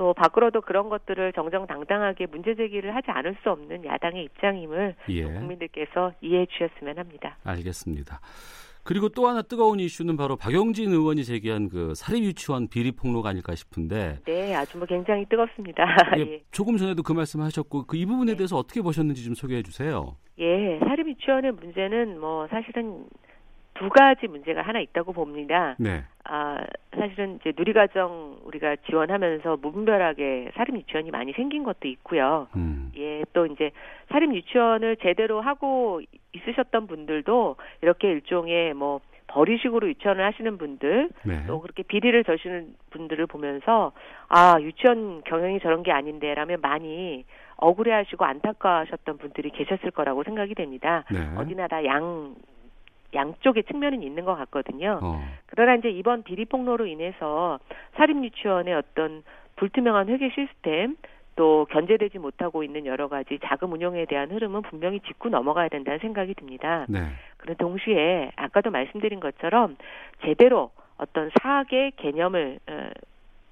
또 밖으로도 그런 것들을 정정당당하게 문제 제기를 하지 않을 수 없는 야당의 입장임을 예. 국민들께서 이해해 주셨으면 합니다. 알겠습니다. 그리고 또 하나 뜨거운 이슈는 바로 박영진 의원이 제기한 그 사립 유치원 비리 폭로가 아닐까 싶은데. 네, 아주 뭐 굉장히 뜨겁습니다. 예, 예. 조금 전에도 그 말씀하셨고 그 이 부분에 네. 대해서 어떻게 보셨는지 좀 소개해 주세요. 예, 사립 유치원의 문제는 뭐 사실은 두 가지 문제가 하나 있다고 봅니다. 네. 아, 사실은 이제 누리과정 우리가 지원하면서 무분별하게 사립 유치원이 많이 생긴 것도 있고요. 음. 예, 또 이제 사립 유치원을 제대로 하고 있으셨던 분들도 이렇게 일종의 뭐 버리식으로 유치원을 하시는 분들 네. 또 그렇게 비리를 저시는 분들을 보면서 아 유치원 경영이 저런 게 아닌데라면 많이 억울해하시고 안타까워하셨던 분들이 계셨을 거라고 생각이 됩니다. 네. 어디나 다 양 양쪽의 측면은 있는 것 같거든요. 어. 그러나 이제 이번 비리 폭로로 인해서 사립 유치원의 어떤 불투명한 회계 시스템 또 견제되지 못하고 있는 여러 가지 자금 운용에 대한 흐름은 분명히 짚고 넘어가야 된다는 생각이 듭니다. 네. 그런 동시에 아까도 말씀드린 것처럼 제대로 어떤 사학의 개념을 어,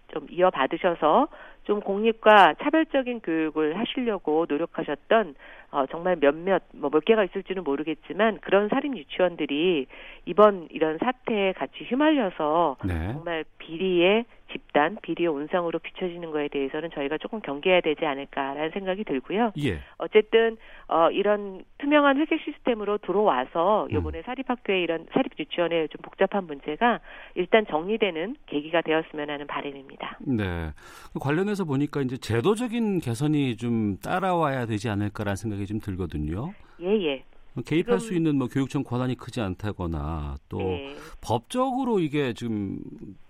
좀 이어받으셔서 좀 공립과 차별적인 교육을 하시려고 노력하셨던 어, 정말 몇몇 뭐 몇 개가 있을지는 모르겠지만 그런 사립 유치원들이 이번 이런 사태에 같이 휘말려서 네. 정말 비리의 집단, 비리의 온상으로 비춰지는 거에 대해서는 저희가 조금 경계해야 되지 않을까라는 생각이 들고요. 예. 어쨌든 어, 이런 투명한 회계 시스템으로 들어와서 이번에 음. 사립학교의 이런 사립 유치원의 좀 복잡한 문제가 일단 정리되는 계기가 되었으면 하는 바람입니다. 네. 관련해서 보니까 이제 제도적인 개선이 좀 따라와야 되지 않을까라는 생각이 생각이 좀 들거든요. 예, 예. 개입할 수 있는 뭐 교육청 권한이 크지 않다거나 또 네. 법적으로 이게 지금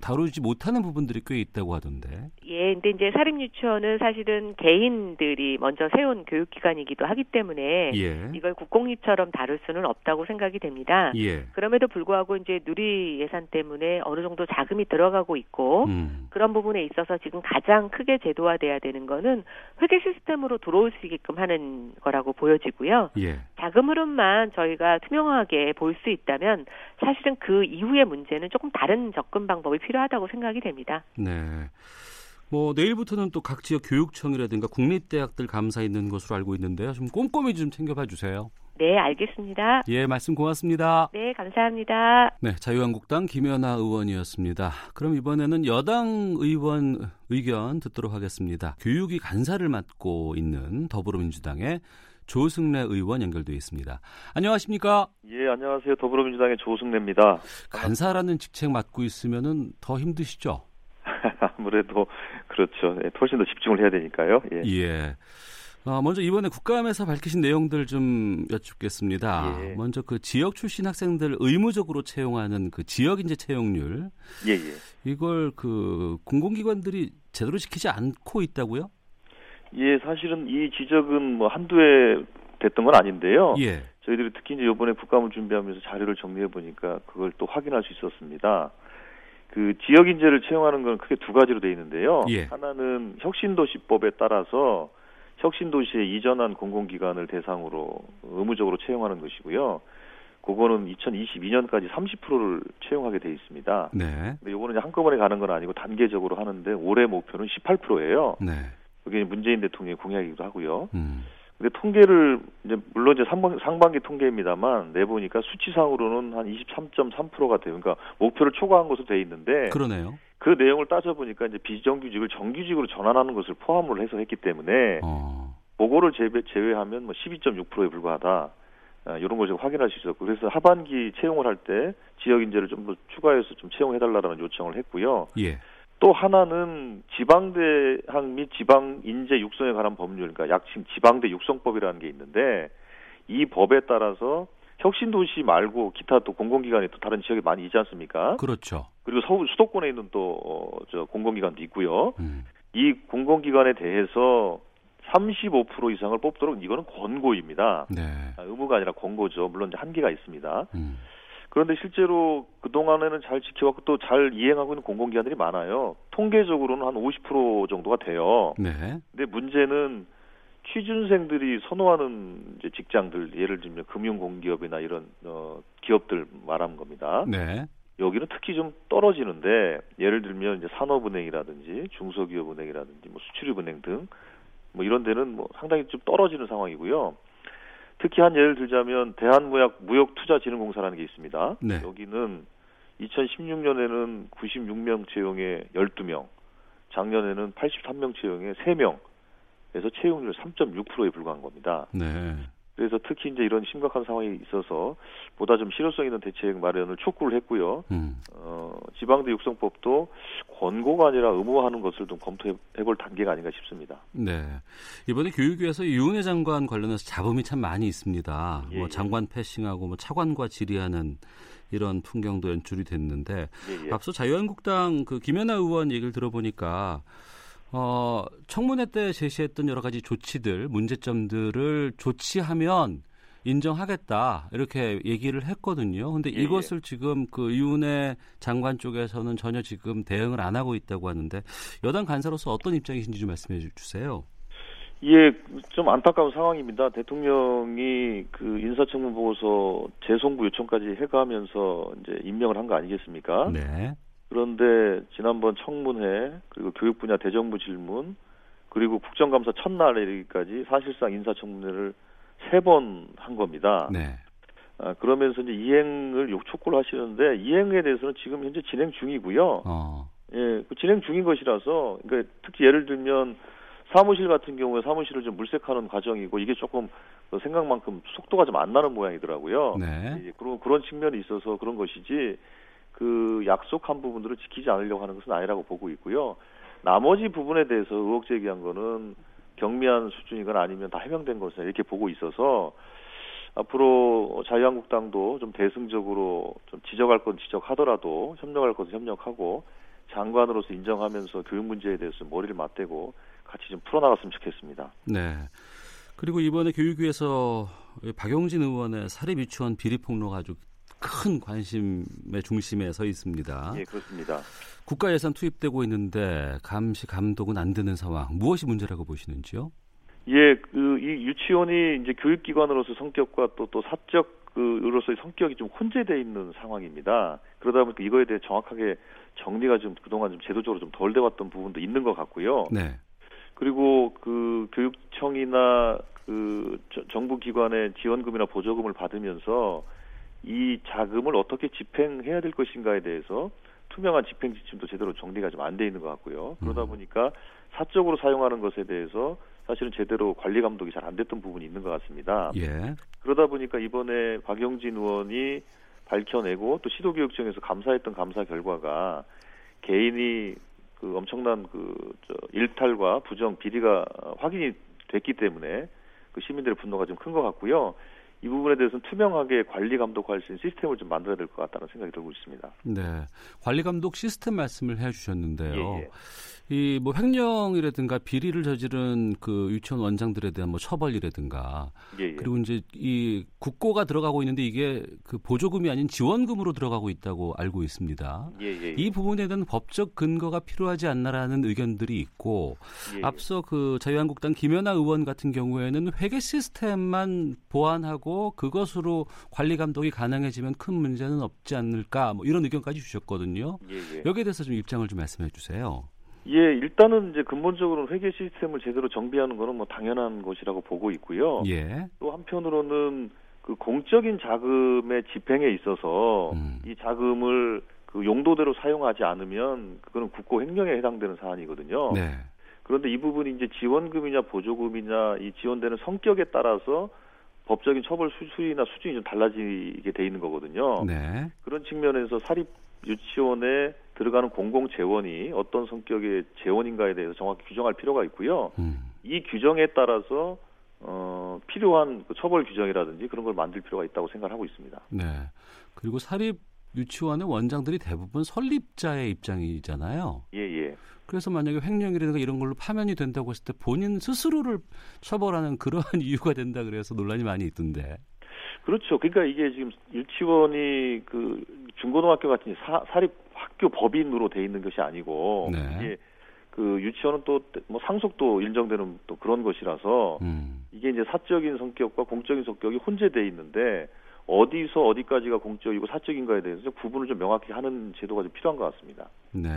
다루지 못하는 부분들이 꽤 있다고 하던데. 예, 근데 이제 사립유치원은 사실은 개인들이 먼저 세운 교육기관이기도 하기 때문에 예. 이걸 국공립처럼 다룰 수는 없다고 생각이 됩니다. 예. 그럼에도 불구하고 이제 누리 예산 때문에 어느 정도 자금이 들어가고 있고 음. 그런 부분에 있어서 지금 가장 크게 제도화돼야 되는 거는 회계 시스템으로 들어올 수 있게끔 하는 거라고 보여지고요. 예. 자금 흐름만 저희가 투명하게 볼 수 있다면 사실은 그 이후의 문제는 조금 다른 접근 방법이 필요하다고 생각이 됩니다. 네. 뭐 내일부터는 또 각 지역 교육청이라든가 국립대학들 감사 있는 것으로 알고 있는데요. 좀 꼼꼼히 좀 챙겨봐 주세요. 네, 알겠습니다. 예, 말씀 고맙습니다. 네, 감사합니다. 네, 자유한국당 김연아 의원이었습니다. 그럼 이번에는 여당 의원 의견 듣도록 하겠습니다. 교육이 간사를 맡고 있는 더불어민주당의 조승래 의원 연결돼 있습니다. 안녕하십니까? 예, 안녕하세요. 더불어민주당의 조승래입니다. 간사라는 직책 맡고 있으면은 더 힘드시죠? 아무래도 그렇죠. 예, 훨씬 더 집중을 해야 되니까요. 예. 예. 어, 먼저 이번에 국감에서 밝히신 내용들 좀 여쭙겠습니다. 예. 먼저 그 지역 출신 학생들 의무적으로 채용하는 그 지역 인재 채용률. 예, 예. 이걸 그 공공기관들이 제대로 지키지 않고 있다고요? 예, 사실은 이 지적은 뭐 한두 해 됐던 건 아닌데요. 예. 저희들이 특히 이제 이번에 국감을 준비하면서 자료를 정리해 보니까 그걸 또 확인할 수 있었습니다. 그 지역 인재를 채용하는 건 크게 두 가지로 돼 있는데요. 예. 하나는 혁신도시법에 따라서 혁신도시에 이전한 공공기관을 대상으로 의무적으로 채용하는 것이고요. 그거는 2022년까지 30%를 채용하게 돼 있습니다. 네. 근데 요거는 한꺼번에 가는 건 아니고 단계적으로 하는데 올해 목표는 18%예요. 네. 그게 문재인 대통령의 공약이기도 하고요. 음. 근데 통계를 이제 물론 이제 상반, 상반기 통계입니다만 내보니까 수치상으로는 한 23.3%가 돼요. 그러니까 목표를 초과한 것으로 돼 있는데 그러네요. 그 내용을 따져보니까 이제 비정규직을 정규직으로 전환하는 것을 포함을 해서 했기 때문에 어. 보고를 제외, 제외하면 뭐 12.6%에 불과하다. 아, 이런 것을 확인할 수 있었고 그래서 하반기 채용을 할 때 지역 인재를 좀 더 추가해서 좀 채용해달라는 요청을 했고요. 예. 또 하나는 지방 대학 및 지방 인재 육성에 관한 법률, 그러니까 약칭 지방대 육성법이라는 게 있는데 이 법에 따라서 혁신도시 말고 기타 또 공공기관이 또 다른 지역에 많이 있지 않습니까? 그렇죠. 그리고 서울 수도권에 있는 또저 어, 공공기관도 있고요. 음. 이 공공기관에 대해서 35% 이상을 뽑도록 이거는 권고입니다. 네. 아, 의무가 아니라 권고죠. 물론 한계가 있습니다. 음. 그런데 실제로 그동안에는 잘 지켜왔고 또 잘 이행하고 있는 공공기관들이 많아요. 통계적으로는 한 50% 정도가 돼요. 네. 근데 문제는 취준생들이 선호하는 이제 직장들 예를 들면 금융공기업이나 이런 어 기업들 말하는 겁니다. 네. 여기는 특히 좀 떨어지는데 예를 들면 이제 산업은행이라든지 중소기업은행이라든지 뭐 수출입은행 등 뭐 이런 데는 뭐 상당히 좀 떨어지는 상황이고요. 특히 한 예를 들자면 대한무역 무역투자진흥공사라는 게 있습니다. 네. 여기는 2016년에는 96명 채용에 12명, 작년에는 83명 채용에 3명 에서 채용률 3.6%에 불과한 겁니다. 네. 그래서 특히 이제 이런 심각한 상황이 있어서 보다 좀 실효성 있는 대책 마련을 촉구를 했고요. 음. 어, 지방대 육성법도 권고가 아니라 의무화하는 것을 좀 검토해 볼 단계가 아닌가 싶습니다. 네. 이번에 교육위에서 유은혜 장관 관련해서 잡음이 참 많이 있습니다. 예, 뭐 예. 장관 패싱하고 뭐 차관과 질의하는 이런 풍경도 연출이 됐는데 예, 예. 앞서 자유한국당 그 김연아 의원 얘기를 들어보니까 어, 청문회 때 제시했던 여러 가지 조치들, 문제점들을 조치하면 인정하겠다 이렇게 얘기를 했거든요. 근데 예, 예. 이것을 지금 그 이윤혜 장관 쪽에서는 전혀 지금 대응을 안 하고 있다고 하는데 여당 간사로서 어떤 입장이신지 좀 말씀해 주세요. 예, 좀 안타까운 상황입니다. 대통령이 그 인사청문 보고서 재송부 요청까지 해가면서 이제 임명을 한 거 아니겠습니까? 네. 그런데 지난번 청문회 그리고 교육 분야 대정부 질문 그리고 국정감사 첫날에까지 사실상 인사청문회를 세 번 한 겁니다. 네. 아, 그러면서 이제 이행을 촉구를 하시는데 이행에 대해서는 지금 현재 진행 중이고요. 어. 예, 그 진행 중인 것이라서 그러니까 특히 예를 들면 사무실 같은 경우에 사무실을 좀 물색하는 과정이고 이게 조금 그 생각만큼 속도가 좀 안 나는 모양이더라고요. 네. 예, 그런 그런 측면이 있어서 그런 것이지 그 약속한 부분들을 지키지 않으려고 하는 것은 아니라고 보고 있고요. 나머지 부분에 대해서 의혹 제기한 거는 경미한 수준이거나 아니면 다 해명된 것을 이렇게 보고 있어서 앞으로 자유한국당도 좀 대승적으로 좀 지적할 건 지적하더라도 협력할 것은 협력하고 장관으로서 인정하면서 교육 문제에 대해서 머리를 맞대고 같이 좀 풀어나갔으면 좋겠습니다. 네. 그리고 이번에 교육위에서 박용진 의원의 사립 유치원 비리 폭로가 아주 큰 관심의 중심에 서 있습니다. 예, 그렇습니다. 국가 예산 투입되고 있는데 감시 감독은 안 되는 상황. 무엇이 문제라고 보시는지요? 예, 그 이 유치원이 이제 교육기관으로서 성격과 또 또 사적 그으로서의 성격이 좀 혼재돼 있는 상황입니다. 그러다 보니까 이거에 대해 정확하게 정리가 좀 그동안 좀 제도적으로 좀 덜 돼 왔던 부분도 있는 것 같고요. 네. 그리고 그 교육청이나 그 정부 기관의 지원금이나 보조금을 받으면서 이 자금을 어떻게 집행해야 될 것인가에 대해서 투명한 집행 지침도 제대로 정리가 좀 안 돼 있는 것 같고요. 그러다 음. 보니까 사적으로 사용하는 것에 대해서 사실은 제대로 관리 감독이 잘 안 됐던 부분이 있는 것 같습니다. 예. 그러다 보니까 이번에 박영진 의원이 밝혀내고 또 시도교육청에서 감사했던 감사 결과가 개인이 그 엄청난 그 저 일탈과 부정 비리가 확인이 됐기 때문에 그 시민들의 분노가 좀 큰 것 같고요. 이 부분에 대해서는 투명하게 관리 감독할 수 있는 시스템을 좀 만들어야 될 것 같다는 생각이 들고 있습니다. 네, 관리 감독 시스템 말씀을 해주셨는데요. 예, 예. 이 뭐 횡령이라든가 비리를 저지른 그 유치원 원장들에 대한 뭐 처벌이라든가 예, 예. 그리고 이제 이 국고가 들어가고 있는데 이게 그 보조금이 아닌 지원금으로 들어가고 있다고 알고 있습니다. 예, 예, 예. 이 부분에 대한 법적 근거가 필요하지 않나라는 의견들이 있고 앞서 그 자유한국당 김연아 의원 같은 경우에는 회계 시스템만 보완하고 그것으로 관리 감독이 가능해지면 큰 문제는 없지 않을까 뭐 이런 의견까지 주셨거든요. 여기에 대해서 좀 입장을 좀 말씀해 주세요. 예, 일단은 이제 근본적으로는 회계 시스템을 제대로 정비하는 거는 뭐 당연한 것이라고 보고 있고요. 예. 또 한편으로는 그 공적인 자금의 집행에 있어서 음. 이 자금을 그 용도대로 사용하지 않으면 그거는 국고 횡령에 해당되는 사안이거든요. 네. 그런데 이 부분이 이제 지원금이냐 보조금이냐 이 지원되는 성격에 따라서 법적인 처벌 수준이나 수준이 좀 달라지게 돼 있는 거거든요. 네. 그런 측면에서 사립 유치원에 들어가는 공공 재원이 어떤 성격의 재원인가에 대해서 정확히 규정할 필요가 있고요. 음. 이 규정에 따라서 어, 필요한 그 처벌 규정이라든지 그런 걸 만들 필요가 있다고 생각하고 있습니다. 네. 그리고 사립 유치원의 원장들이 대부분 설립자의 입장이잖아요. 예, 예. 그래서 만약에 횡령이라든가 이런 걸로 파면이 된다고 했을 때 본인 스스로를 처벌하는 그러한 이유가 된다 그래서 논란이 많이 있던데. 그렇죠. 그러니까 이게 지금 유치원이 그 중고등학교 같은 사, 사립 학교 법인으로 돼 있는 것이 아니고 네. 이게 그 유치원은 또 뭐 상속도 인정되는 또 그런 것이라서 음. 이게 이제 사적인 성격과 공적인 성격이 혼재돼 있는데 어디서 어디까지가 공적이고 사적인가에 대해서 구분을 좀 명확히 하는 제도가 좀 필요한 것 같습니다. 네.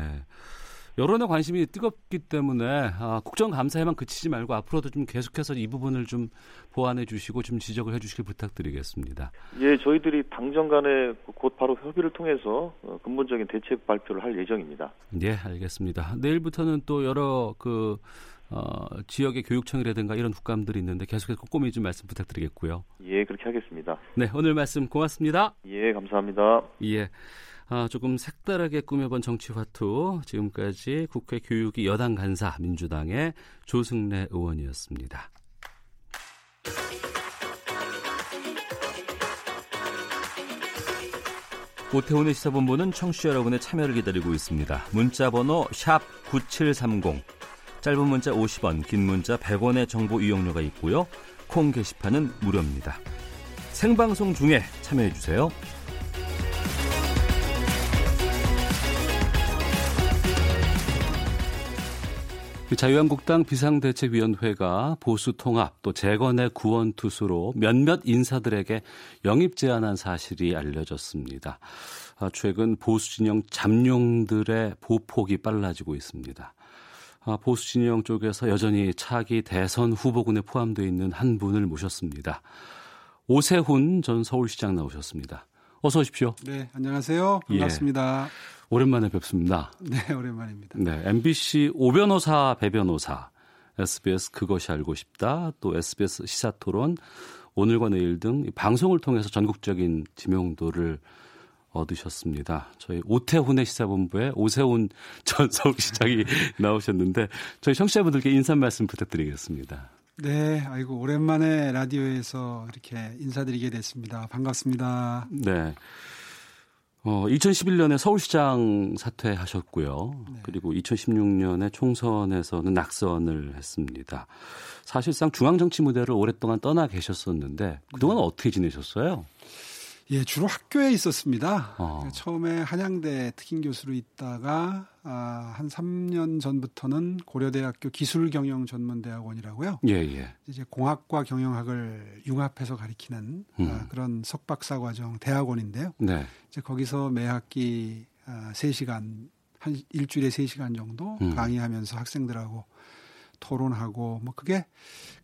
여론의 관심이 뜨겁기 때문에 아, 국정감사에만 그치지 말고 앞으로도 좀 계속해서 이 부분을 좀 보완해 주시고 좀 지적을 해 주시길 부탁드리겠습니다. 예, 저희들이 당정 간에 곧 바로 협의를 통해서 어, 근본적인 대책 발표를 할 예정입니다. 예, 알겠습니다. 내일부터는 또 여러 그 어, 지역의 교육청이라든가 이런 국감들이 있는데 계속해서 꼼꼼히 좀 말씀 부탁드리겠고요. 예, 그렇게 하겠습니다. 네, 오늘 말씀 고맙습니다. 예, 감사합니다. 예. 아, 조금 색다르게 꾸며본 정치화투 지금까지 국회 교육위 여당 간사 민주당의 조승래 의원이었습니다. 오태훈의 시사본부는 청취자 여러분의 참여를 기다리고 있습니다. 문자 번호 9730, 짧은 문자 50원, 긴 문자 100원의 정보 이용료가 있고요. 콩 게시판은 무료입니다. 생방송 중에 참여해주세요. 자유한국당 비상대책위원회가 보수 통합 또 재건의 구원 투수로 몇몇 인사들에게 영입 제안한 사실이 알려졌습니다. 아, 최근 보수 진영 잠룡들의 보폭이 빨라지고 있습니다. 아, 보수 진영 쪽에서 여전히 차기 대선 후보군에 포함되어 있는 한 분을 모셨습니다. 오세훈 전 서울시장 나오셨습니다. 어서 오십시오. 네, 안녕하세요. 반갑습니다. 예. 오랜만에 뵙습니다. 네, 오랜만입니다. 네, MBC 오변호사 배변호사, SBS 그것이 알고 싶다, 또 SBS 시사토론, 오늘과 내일 등 방송을 통해서 전국적인 지명도를 얻으셨습니다. 저희 오태훈의 시사본부에 오세훈 전 서울시장이 나오셨는데 저희 청취자분들께 인사 말씀 부탁드리겠습니다. 네, 아이고 오랜만에 라디오에서 이렇게 인사드리게 됐습니다. 반갑습니다. 네. 어, 2011년에 서울시장 사퇴하셨고요. 네. 그리고 2016년에 총선에서는 낙선을 했습니다. 사실상 중앙정치 무대를 오랫동안 떠나 계셨었는데 그동안 네. 어떻게 지내셨어요? 예, 주로 학교에 있었습니다. 어. 처음에 한양대 특임 교수로 있다가 아, 한 3년 전부터는 고려대학교 기술경영전문대학원이라고요. 예, 예. 이제 공학과 경영학을 융합해서 가리키는 아, 음. 아, 그런 석박사 과정 대학원인데요. 네. 이제 거기서 매 학기 아, 3시간 한 일주일에 3시간 정도 음. 강의하면서 학생들하고 토론하고 뭐 그게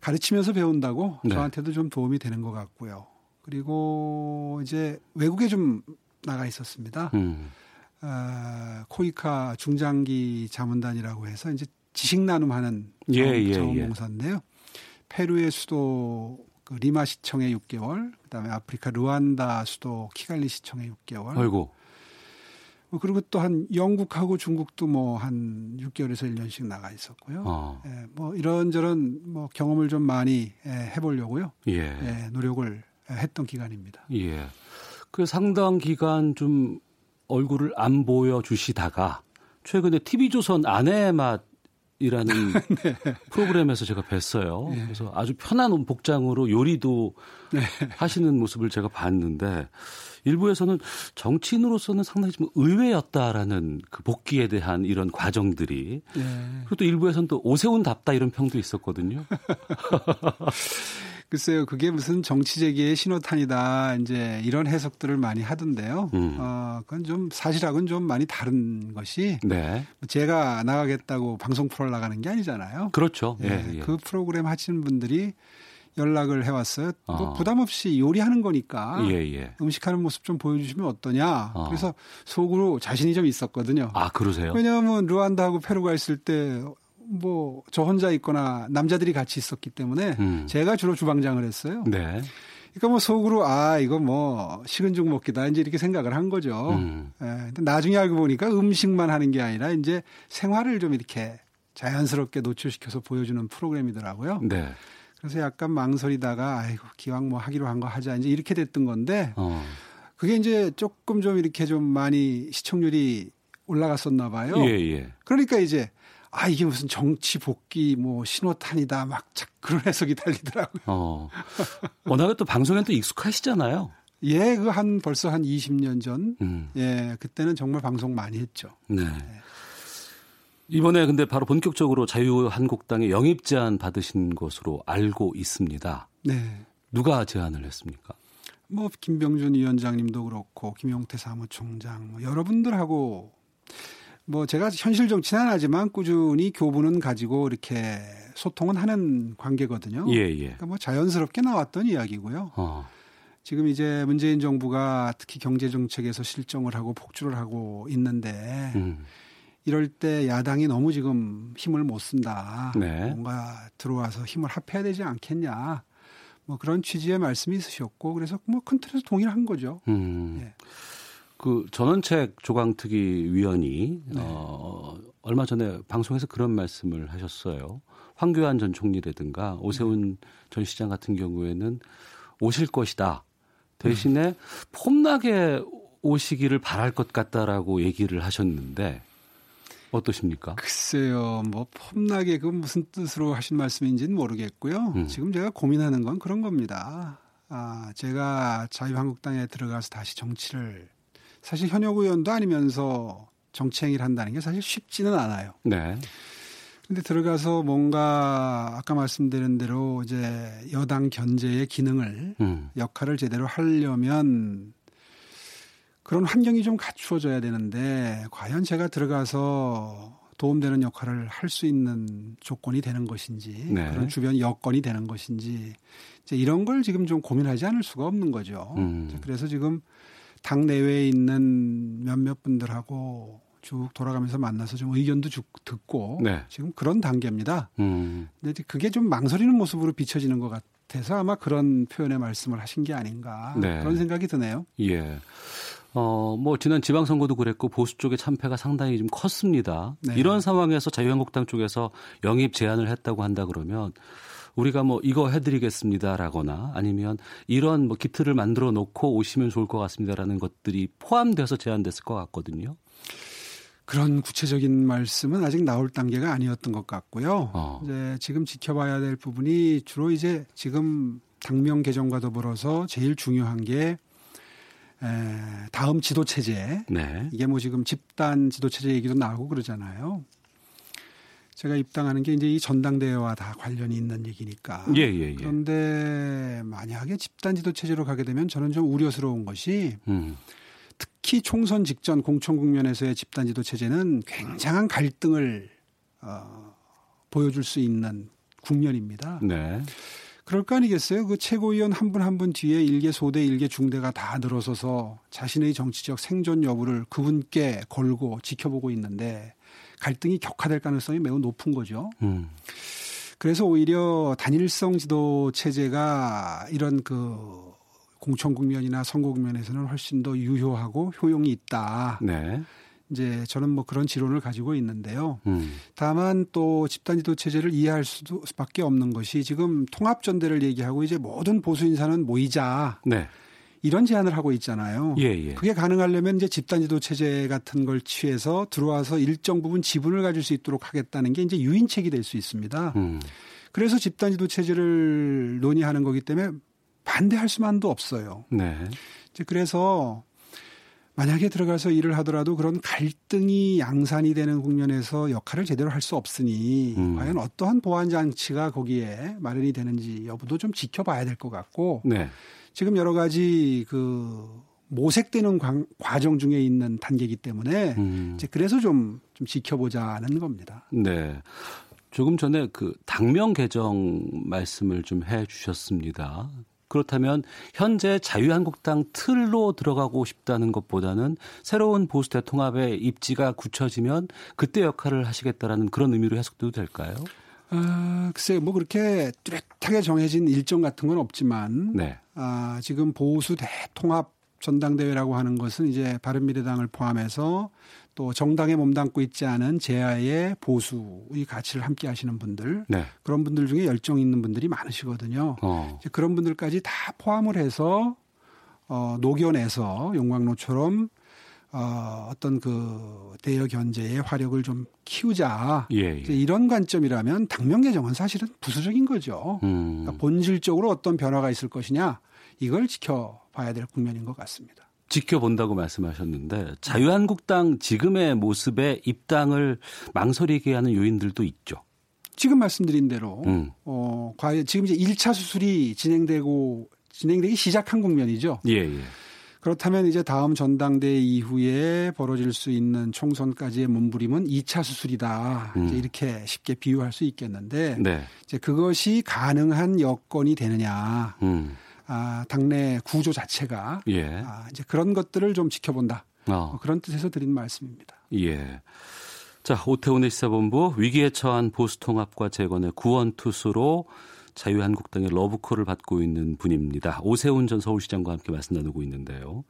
가르치면서 배운다고 네. 저한테도 좀 도움이 되는 것 같고요. 그리고 이제 외국에 좀 나가 있었습니다. 음. 어, 코이카 중장기 자문단이라고 해서 이제 지식 나눔하는 예, 예, 자원봉사인데요. 예. 페루의 수도 그 리마 시청에 6개월, 그다음에 아프리카 르완다 수도 키갈리 시청에 6개월. 아이고. 뭐 그리고 또 한 영국하고 중국도 뭐 한 6개월에서 1년씩 나가 있었고요. 어. 예, 뭐 이런저런 뭐 경험을 좀 많이 예, 해보려고요. 예. 예, 노력을 했던 기간입니다. 예. 그 상당 기간 좀 얼굴을 안 보여주시다가 최근에 TV조선 아내의 맛이라는 네. 프로그램에서 제가 뵀어요. 네. 그래서 아주 편한 복장으로 요리도 네. 하시는 모습을 제가 봤는데 일부에서는 정치인으로서는 상당히 좀 의외였다라는 그 복귀에 대한 이런 과정들이 네. 그리고 또 일부에서는 또 오세훈답다 이런 평도 있었거든요. 글쎄요, 그게 무슨 정치재기의 신호탄이다. 이제 이런 해석들을 많이 하던데요. 음. 어, 그건 좀 사실하고는 좀 많이 다른 것이. 네. 제가 나가겠다고 방송 프로를 나가는 게 아니잖아요. 그렇죠. 예, 네, 예. 그 프로그램 하시는 분들이 연락을 해왔어요. 어. 뭐 부담 없이 요리하는 거니까 예, 예. 음식하는 모습 좀 보여주시면 어떠냐. 어. 그래서 속으로 자신이 좀 있었거든요. 아 그러세요? 왜냐하면 르완다하고 페루가 있을 때 뭐 저 혼자 있거나 남자들이 같이 있었기 때문에 음. 제가 주로 주방장을 했어요. 네. 그러니까 뭐 속으로 아 이거 뭐 식은 죽 먹기다 이제 이렇게 생각을 한 거죠. 음. 예, 근데 나중에 알고 보니까 음식만 하는 게 아니라 이제 생활을 좀 이렇게 자연스럽게 노출시켜서 보여주는 프로그램이더라고요. 네. 그래서 약간 망설이다가 아이고 기왕 뭐 하기로 한 거 하자 이제 이렇게 됐던 건데 어. 그게 이제 조금 좀 이렇게 좀 많이 시청률이 올라갔었나 봐요. 예, 예. 그러니까 이제 아 이게 무슨 정치 복귀 뭐 신호탄이다 막 그런 해석이 달리더라고요. 어. 워낙에 또 방송에 또 익숙하시잖아요. 예, 그 한 벌써 한 20년 전. 음. 예, 그때는 정말 방송 많이 했죠. 네. 네. 이번에 근데 바로 본격적으로 자유한국당에 영입 제안 받으신 것으로 알고 있습니다. 네. 누가 제안을 했습니까? 뭐 김병준 위원장님도 그렇고 김용태 사무총장 뭐 여러분들하고 뭐 제가 현실 정치는 안 하지만 꾸준히 교분은 가지고 이렇게 소통은 하는 관계거든요. 예, 예. 그러니까 뭐 자연스럽게 나왔던 이야기고요. 어. 지금 이제 문재인 정부가 특히 경제 정책에서 실정을 하고 폭주를 하고 있는데 음. 이럴 때 야당이 너무 지금 힘을 못 쓴다. 네. 뭔가 들어와서 힘을 합해야 되지 않겠냐. 뭐 그런 취지의 말씀이 있으셨고 그래서 뭐 큰 틀에서 동의를 한 거죠. 음. 예. 그 전원책 조강특위 위원이 네. 어, 얼마 전에 방송에서 그런 말씀을 하셨어요. 황교안 전 총리라든가 오세훈 네. 전 시장 같은 경우에는 오실 것이다. 대신에 음. 폼나게 오시기를 바랄 것 같다라고 얘기를 하셨는데 어떠십니까? 글쎄요, 뭐 폼나게 그 무슨 뜻으로 하신 말씀인지는 모르겠고요. 음. 지금 제가 고민하는 건 그런 겁니다. 아, 제가 자유한국당에 들어가서 다시 정치를 사실 현역 의원도 아니면서 정치행위를 한다는 게 사실 쉽지는 않아요. 네. 근데 들어가서 뭔가 아까 말씀드린 대로 이제 여당 견제의 기능을 음. 역할을 제대로 하려면 그런 환경이 좀 갖추어져야 되는데 과연 제가 들어가서 도움되는 역할을 할 수 있는 조건이 되는 것인지 네. 그런 주변 여건이 되는 것인지 이제 이런 걸 지금 좀 고민하지 않을 수가 없는 거죠. 음. 그래서 지금 당 내외에 있는 몇몇 분들하고 쭉 돌아가면서 만나서 좀 의견도 쭉 듣고 네. 지금 그런 단계입니다. 음. 근데 그게 좀 망설이는 모습으로 비춰지는 것 같아서 아마 그런 표현의 말씀을 하신 게 아닌가 네. 그런 생각이 드네요. 예. 어, 뭐, 지난 지방선거도 그랬고, 보수 쪽의 참패가 상당히 좀 컸습니다. 네. 이런 상황에서 자유한국당 쪽에서 영입 제안을 했다고 한다 그러면, 우리가 뭐 이거 해드리겠습니다라거나 아니면 이런 뭐 기틀을 만들어 놓고 오시면 좋을 것 같습니다라는 것들이 포함돼서 제안됐을 것 같거든요. 그런 구체적인 말씀은 아직 나올 단계가 아니었던 것 같고요. 어. 이제 지금 지켜봐야 될 부분이 주로 이제 지금 당명 개정과 더불어서 제일 중요한 게 에, 다음 지도 체제. 네. 이게 뭐 지금 집단 지도 체제 얘기도 나오고 그러잖아요. 제가 입당하는 게 이제 이 전당대회와 다 관련이 있는 얘기니까. 예, 예, 예. 그런데 만약에 집단 지도 체제로 가게 되면 저는 좀 우려스러운 것이 음. 특히 총선 직전 공천 국면에서의 집단 지도 체제는 굉장한 갈등을 어, 보여줄 수 있는 국면입니다. 네. 그럴 거 아니겠어요? 그 최고위원 한 분 한분 뒤에 일개 소대, 일개 중대가 다 늘어서서 자신의 정치적 생존 여부를 그분께 걸고 지켜보고 있는데 갈등이 격화될 가능성이 매우 높은 거죠. 음. 그래서 오히려 단일성 지도 체제가 이런 그 공천 국면이나 선거 국면에서는 훨씬 더 유효하고 효용이 있다. 네. 이제 저는 뭐 그런 지론을 가지고 있는데요. 음. 다만 또 집단지도 체제를 이해할 수밖에 없는 것이 지금 통합 전대를 얘기하고 이제 모든 보수 인사는 모이자. 네. 이런 제안을 하고 있잖아요. 예, 예. 그게 가능하려면 이제 집단지도 체제 같은 걸 취해서 들어와서 일정 부분 지분을 가질 수 있도록 하겠다는 게 이제 유인책이 될 수 있습니다. 음. 그래서 집단지도 체제를 논의하는 거기 때문에 반대할 수만도 없어요. 네. 이제 그래서 만약에 들어가서 일을 하더라도 그런 갈등이 양산이 되는 국면에서 역할을 제대로 할 수 없으니 음. 과연 어떠한 보안 장치가 거기에 마련이 되는지 여부도 좀 지켜봐야 될 것 같고 네. 지금 여러 가지 그 모색되는 과정 중에 있는 단계이기 때문에 음. 이제 그래서 좀, 좀 지켜보자는 겁니다. 네. 조금 전에 그 당명 개정 말씀을 좀 해 주셨습니다. 그렇다면 현재 자유한국당 틀로 들어가고 싶다는 것보다는 새로운 보수 대 통합의 입지가 굳혀지면 그때 역할을 하시겠다라는 그런 의미로 해석도 될까요? 아, 글쎄, 뭐 그렇게 뚜렷하게 정해진 일정 같은 건 없지만, 네. 아, 지금 보수 대통합 전당대회라고 하는 것은 이제 바른미래당을 포함해서 또 정당에 몸담고 있지 않은 제야의 보수의 가치를 함께 하시는 분들 네. 그런 분들 중에 열정 있는 분들이 많으시거든요. 어. 그런 분들까지 다 포함을 해서 어, 녹여내서 용광로처럼 어, 어떤 그 대여 견제의 화력을 좀 키우자. 예, 예. 이런 관점이라면 당면 개정은 사실은 부수적인 거죠. 음. 그러니까 본질적으로 어떤 변화가 있을 것이냐 이걸 지켜봐야 될 국면인 것 같습니다. 지켜본다고 말씀하셨는데 자유한국당 지금의 모습에 입당을 망설이게 하는 요인들도 있죠. 지금 말씀드린 대로 음. 어 과연 지금 이제 1차 수술이 진행되고 진행되기 시작한 국면이죠. 예, 예. 그렇다면 이제 다음 전당대 이후에 벌어질 수 있는 총선까지의 몸부림은 2차 수술이다. 음. 이제 이렇게 쉽게 비유할 수 있겠는데 네. 이제 그것이 가능한 여건이 되느냐. 음. 아, 당내 구조 자체가 예. 아, 이제 그런 것들을 좀 지켜본다. 어. 뭐 그런 뜻에서 드린 말씀입니다. 예. 자, 오태훈의 시사본부 위기에 처한 보수통합과 재건의 구원투수로 자유한국당의 러브콜을 받고 있는 분입니다. 오세훈 전 서울시장과 함께 말씀 나누고 있는데요.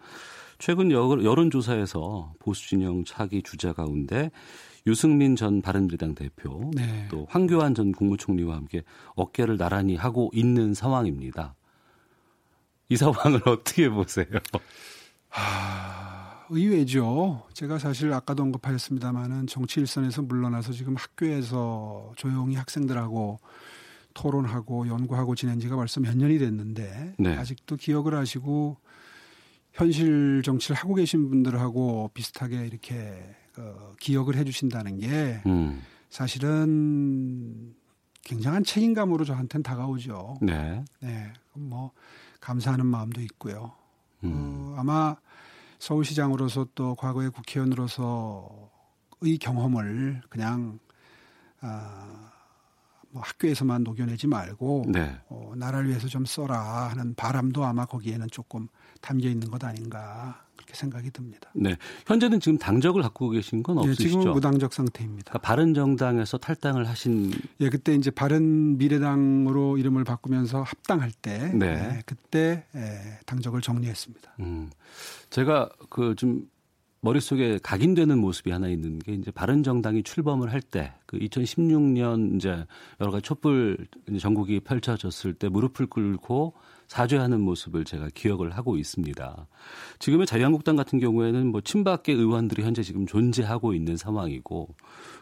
최근 여론조사에서 보수진영 차기 주자 가운데 유승민 전 바른미래당 대표, 네. 또 황교안 전 국무총리와 함께 어깨를 나란히 하고 있는 상황입니다. 이 상황을 어떻게 보세요? 하, 의외죠. 제가 사실 아까도 언급하셨습니다마는 정치 일선에서 물러나서 지금 학교에서 조용히 학생들하고 토론하고 연구하고 지낸 지가 벌써 몇 년이 됐는데 네. 아직도 기억을 하시고 현실 정치를 하고 계신 분들하고 비슷하게 이렇게 어, 기억을 해 주신다는 게 음. 사실은 굉장한 책임감으로 저한테는 다가오죠. 네. 네. 뭐 감사하는 마음도 있고요. 음. 어, 아마 서울시장으로서 또 과거의 국회의원으로서의 경험을 그냥 아, 뭐 학교에서만 녹여내지 말고 네. 어, 나라를 위해서 좀 써라 하는 바람도 아마 거기에는 조금 담겨 있는 것 아닌가 그렇게 생각이 듭니다. 네, 현재는 지금 당적을 갖고 계신 건 없으시죠? 네, 지금 무당적 상태입니다. 그러니까 바른 정당에서 탈당을 하신. 예, 그때 이제 바른 미래당으로 이름을 바꾸면서 합당할 때, 네, 네 그때 예, 당적을 정리했습니다. 음, 제가 그좀 머릿속에 각인되는 모습이 하나 있는 게 이제 바른 정당이 출범을 할 때 그 2016년 이제 여러 가지 촛불 전국이 펼쳐졌을 때 무릎을 꿇고 사죄하는 모습을 제가 기억을 하고 있습니다. 지금의 자유한국당 같은 경우에는 뭐 친박계 의원들이 현재 지금 존재하고 있는 상황이고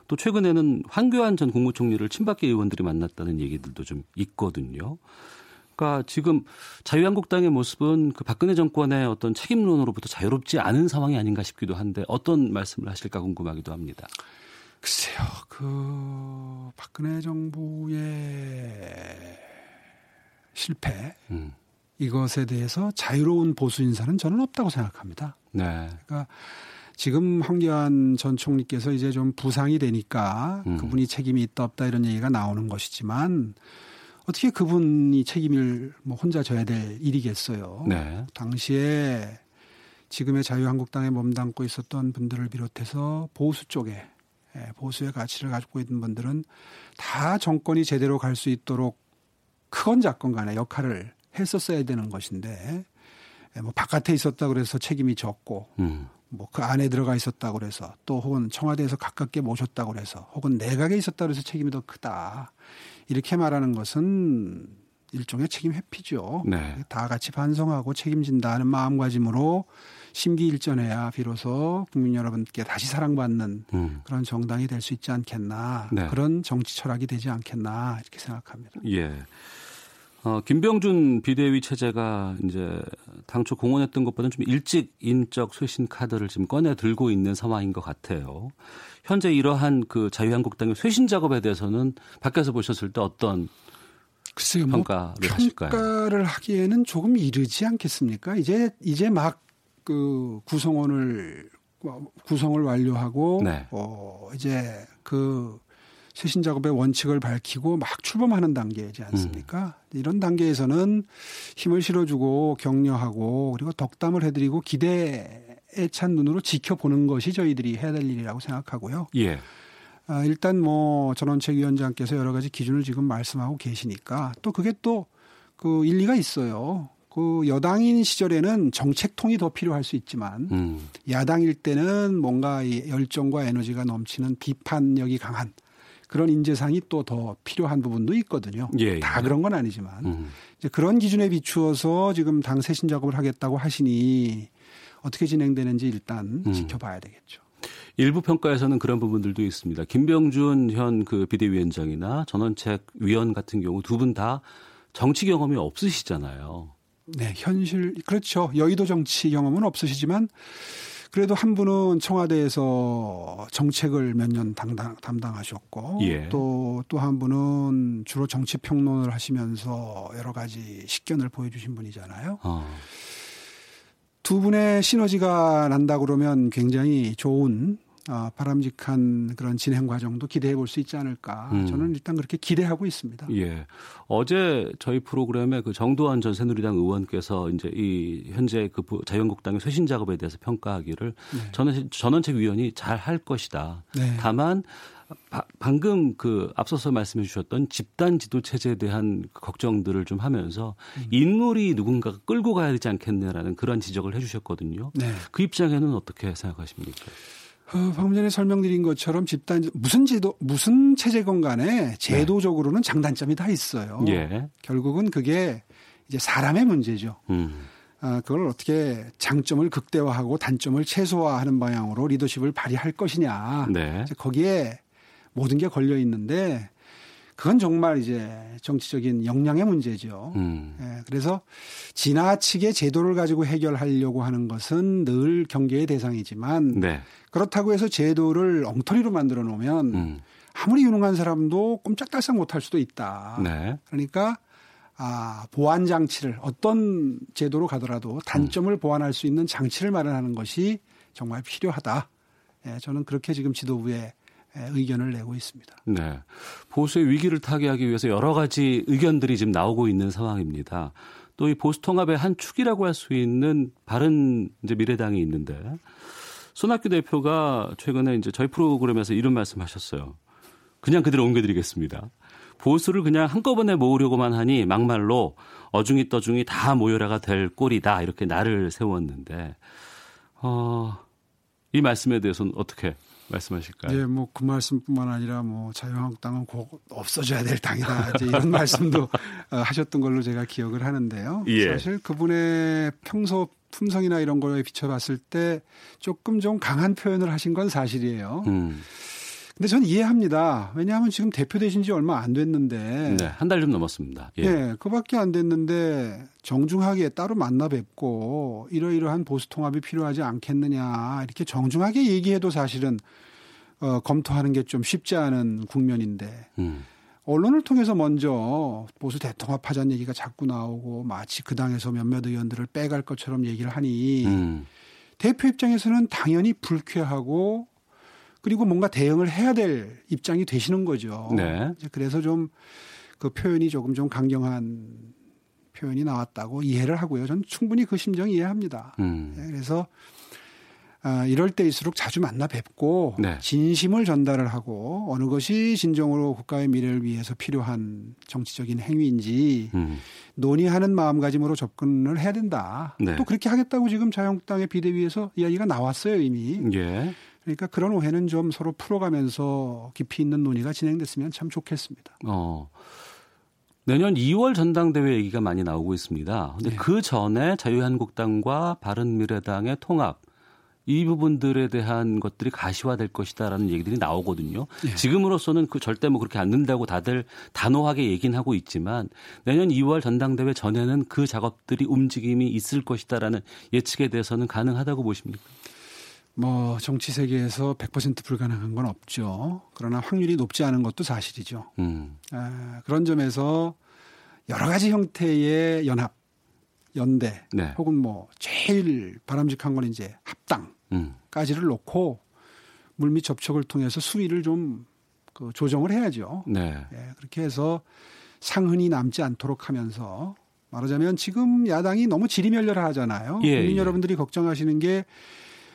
또 최근에는 황교안 전 국무총리를 친박계 의원들이 만났다는 얘기들도 좀 있거든요. 그러니까 지금 자유한국당의 모습은 그 박근혜 정권의 어떤 책임론으로부터 자유롭지 않은 상황이 아닌가 싶기도 한데 어떤 말씀을 하실까 궁금하기도 합니다. 글쎄요, 그 박근혜 정부의 실패 음. 이것에 대해서 자유로운 보수 인사는 저는 없다고 생각합니다. 네. 그러니까 지금 황교안 전 총리께서 이제 좀 부상이 되니까 음. 그분이 책임이 있다 없다 이런 얘기가 나오는 것이지만 어떻게 그분이 책임을 뭐 혼자 져야 될 일이겠어요. 네. 당시에 지금의 자유한국당에 몸담고 있었던 분들을 비롯해서 보수 쪽에 예, 보수의 가치를 가지고 있는 분들은 다 정권이 제대로 갈 수 있도록 크건 작건 간에 역할을 했었어야 되는 것인데 예, 뭐 바깥에 있었다 그래서 책임이 적고 음. 뭐그 안에 들어가 있었다 그래서 또 혹은 청와대에서 가깝게 모셨다 그래서 혹은 내각에 있었다 그래서 책임이 더 크다. 이렇게 말하는 것은 일종의 책임 회피죠. 네. 다 같이 반성하고 책임진다는 마음가짐으로 심기일전해야 비로소 국민 여러분께 다시 사랑받는 음. 그런 정당이 될 수 있지 않겠나 네. 그런 정치 철학이 되지 않겠나 이렇게 생각합니다. 예. 어, 김병준 비대위 체제가 이제 당초 공언했던 것보다는 좀 일찍 인적 쇄신 카드를 지금 꺼내 들고 있는 상황인 것 같아요. 현재 이러한 그 자유한국당의 쇄신 작업에 대해서는 밖에서 보셨을 때 어떤 글쎄요, 뭐 평가를 뭐 하실까요? 평가를 하기에는 조금 이르지 않겠습니까? 이제 이제 막 그 구성원을 구성을 완료하고 네. 어 이제 그 쇄신 작업의 원칙을 밝히고 막 출범하는 단계이지 않습니까? 음. 이런 단계에서는 힘을 실어주고 격려하고 그리고 덕담을 해드리고 기대 애찬 눈으로 지켜보는 것이 저희들이 해야 될 일이라고 생각하고요. 예. 아, 일단 뭐 전원책위원장께서 여러 가지 기준을 지금 말씀하고 계시니까 또 그게 또 그 일리가 있어요. 그 여당인 시절에는 정책통이 더 필요할 수 있지만 음. 야당일 때는 뭔가 이 열정과 에너지가 넘치는 비판력이 강한 그런 인재상이 또 더 필요한 부분도 있거든요. 예, 예. 다 그런 건 아니지만 음. 이제 그런 기준에 비추어서 지금 당 쇄신 작업을 하겠다고 하시니 어떻게 진행되는지 일단 음. 지켜봐야 되겠죠. 일부 평가에서는 그런 부분들도 있습니다. 김병준 현 그 비대위원장이나 전원책 위원 같은 경우 두 분 다 정치 경험이 없으시잖아요. 네, 현실 그렇죠. 여의도 정치 경험은 없으시지만 그래도 한 분은 청와대에서 정책을 몇년 담당, 담당하셨고 예. 또또 한 분은 주로 정치 평론을 하시면서 여러 가지 식견을 보여주신 분이잖아요. 어. 두 분의 시너지가 난다 그러면 굉장히 좋은 어, 바람직한 그런 진행 과정도 기대해 볼 수 있지 않을까. 음. 저는 일단 그렇게 기대하고 있습니다. 예. 어제 저희 프로그램에 그 정도환 전 새누리당 의원께서 이제 이 현재 그 자유한국당의 쇄신 작업에 대해서 평가하기를 네. 저는 전원책 위원이 잘 할 것이다. 네. 다만 바, 방금 그 앞서서 말씀해 주셨던 집단 지도 체제에 대한 걱정들을 좀 하면서 음. 인물이 누군가가 끌고 가야 되지 않겠냐라는 그런 지적을 해 주셨거든요. 네. 그 입장에는 어떻게 생각하십니까? 어, 방금 전에 설명드린 것처럼 집단 무슨 제도 무슨 체제건 간에 제도적으로는 네. 장단점이 다 있어요. 예. 결국은 그게 이제 사람의 문제죠. 음. 아, 그걸 어떻게 장점을 극대화하고 단점을 최소화하는 방향으로 리더십을 발휘할 것이냐. 네. 거기에 모든 게 걸려 있는데 그건 정말 이제 정치적인 역량의 문제죠. 음. 예, 그래서 지나치게 제도를 가지고 해결하려고 하는 것은 늘 경계의 대상이지만 네. 그렇다고 해서 제도를 엉터리로 만들어 놓으면 음. 아무리 유능한 사람도 꼼짝달싹 못할 수도 있다. 네. 그러니까 아, 보완 장치를 어떤 제도로 가더라도 단점을 음. 보완할 수 있는 장치를 마련하는 것이 정말 필요하다. 예, 저는 그렇게 지금 지도부에 의견을 내고 있습니다. 네. 보수의 위기를 타개하기 위해서 여러 가지 의견들이 지금 나오고 있는 상황입니다. 또 이 보수 통합의 한 축이라고 할 수 있는 바른 이제 미래당이 있는데 손학규 대표가 최근에 이제 저희 프로그램에서 이런 말씀하셨어요. 그냥 그대로 옮겨드리겠습니다. 보수를 그냥 한꺼번에 모으려고만 하니 막말로 어중이 떠중이 다 모여라가 될 꼴이다 이렇게 나를 세웠는데 어, 이 말씀에 대해서는 어떻게 말씀하실까요? 예, 뭐그 말씀뿐만 아니라 뭐 자유한국당은 꼭 없어져야 될 당이다 이제 이런 말씀도 어, 하셨던 걸로 제가 기억을 하는데요. 예. 사실 그분의 평소 품성이나 이런 거에 비춰봤을 때 조금 좀 강한 표현을 하신 건 사실이에요. 음. 근데 저는 이해합니다. 왜냐하면 지금 대표 되신 지 얼마 안 됐는데. 네, 한 달 좀 넘었습니다. 예. 네, 그밖에 안 됐는데 정중하게 따로 만나 뵙고 이러이러한 보수 통합이 필요하지 않겠느냐 이렇게 정중하게 얘기해도 사실은 어, 검토하는 게 좀 쉽지 않은 국면인데. 음. 언론을 통해서 먼저 보수 대통합하자는 얘기가 자꾸 나오고 마치 그 당에서 몇몇 의원들을 빼갈 것처럼 얘기를 하니 음. 대표 입장에서는 당연히 불쾌하고 그리고 뭔가 대응을 해야 될 입장이 되시는 거죠. 네. 그래서 좀 그 표현이 조금 좀 강경한 표현이 나왔다고 이해를 하고요. 저는 충분히 그 심정 이해합니다. 음. 네, 그래서 아, 이럴 때일수록 자주 만나 뵙고 네. 진심을 전달을 하고 어느 것이 진정으로 국가의 미래를 위해서 필요한 정치적인 행위인지 음. 논의하는 마음가짐으로 접근을 해야 된다. 네. 또 그렇게 하겠다고 지금 자유한국당의 비대위에서 이야기가 나왔어요 이미. 예. 그러니까 그런 오해는 좀 서로 풀어가면서 깊이 있는 논의가 진행됐으면 참 좋겠습니다. 어. 내년 2월 전당대회 얘기가 많이 나오고 있습니다. 근데 네. 그 전에 자유한국당과 바른미래당의 통합 이 부분들에 대한 것들이 가시화될 것이다라는 얘기들이 나오거든요. 네. 지금으로서는 그 절대 뭐 그렇게 안 된다고 다들 단호하게 얘기는 하고 있지만 내년 2월 전당대회 전에는 그 작업들이 움직임이 있을 것이다라는 예측에 대해서는 가능하다고 보십니까? 뭐 정치 세계에서 100% 불가능한 건 없죠. 그러나 확률이 높지 않은 것도 사실이죠. 음. 아, 그런 점에서 여러 가지 형태의 연합, 연대, 네. 혹은 뭐 제일 바람직한 건 이제 합당 까지를 음. 놓고 물밑 접촉을 통해서 수위를 좀 그 조정을 해야죠. 네. 예, 그렇게 해서 상흔이 남지 않도록 하면서 말하자면 지금 야당이 너무 지리멸렬하잖아요. 예, 국민 예. 여러분들이 걱정하시는 게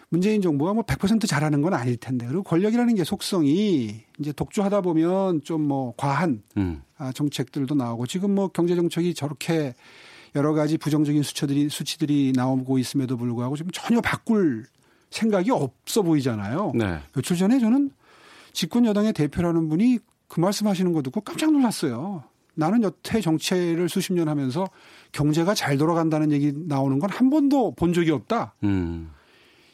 문재인 정부가 뭐 100% 잘하는 건 아닐 텐데 그리고 권력이라는 게 속성이 이제 독주하다 보면 좀 뭐 과한 음. 아, 정책들도 나오고 지금 뭐 경제 정책이 저렇게 여러 가지 부정적인 수치들이 수치들이 나오고 있음에도 불구하고 지금 전혀 바꿀 생각이 없어 보이잖아요. 네. 며칠 전에 저는 집권 여당의 대표라는 분이 그 말씀하시는 거 듣고 깜짝 놀랐어요. 나는 여태 정치를 수십 년 하면서 경제가 잘 돌아간다는 얘기 나오는 건 한 번도 본 적이 없다. 음.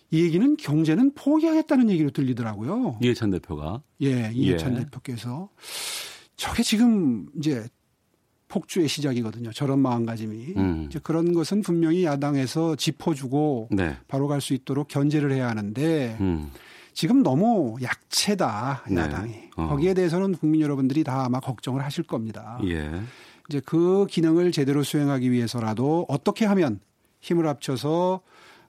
이 얘기는 경제는 포기하겠다는 얘기로 들리더라고요. 이해찬 대표가. 예, 이해찬 예. 대표께서. 저게 지금 이제 폭주의 시작이거든요. 저런 마음가짐이. 음. 이제 그런 것은 분명히 야당에서 짚어주고 네. 바로 갈 수 있도록 견제를 해야 하는데 음. 지금 너무 약체다 네. 야당이. 네. 어. 거기에 대해서는 국민 여러분들이 다 아마 걱정을 하실 겁니다. 예. 이제 그 기능을 제대로 수행하기 위해서라도 어떻게 하면 힘을 합쳐서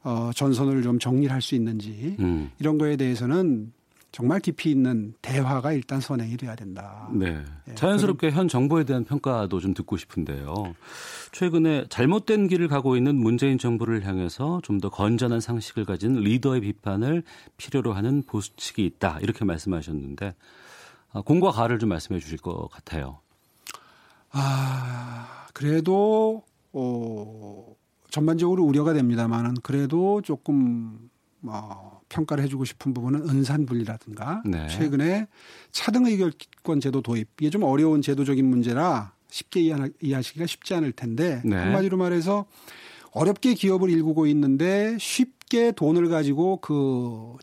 어, 전선을 좀 정리를 할수 있는지 음. 이런 거에 대해서는 정말 깊이 있는 대화가 일단 선행이 돼야 된다. 네. 예, 자연스럽게 현 정부에 대한 평가도 좀 듣고 싶은데요. 최근에 잘못된 길을 가고 있는 문재인 정부를 향해서 좀 더 건전한 상식을 가진 리더의 비판을 필요로 하는 보수 측이 있다. 이렇게 말씀하셨는데 아, 공과 가를 좀 말씀해 주실 것 같아요. 아, 그래도 어 전반적으로 우려가 됩니다만은 그래도 조금 뭐 평가를 해주고 싶은 부분은 은산분리라든가 네. 최근에 차등 의결권 제도 도입 이게 좀 어려운 제도적인 문제라 쉽게 이해하시기가 쉽지 않을 텐데 네. 한마디로 말해서 어렵게 기업을 일구고 있는데 쉽게 돈을 가지고 그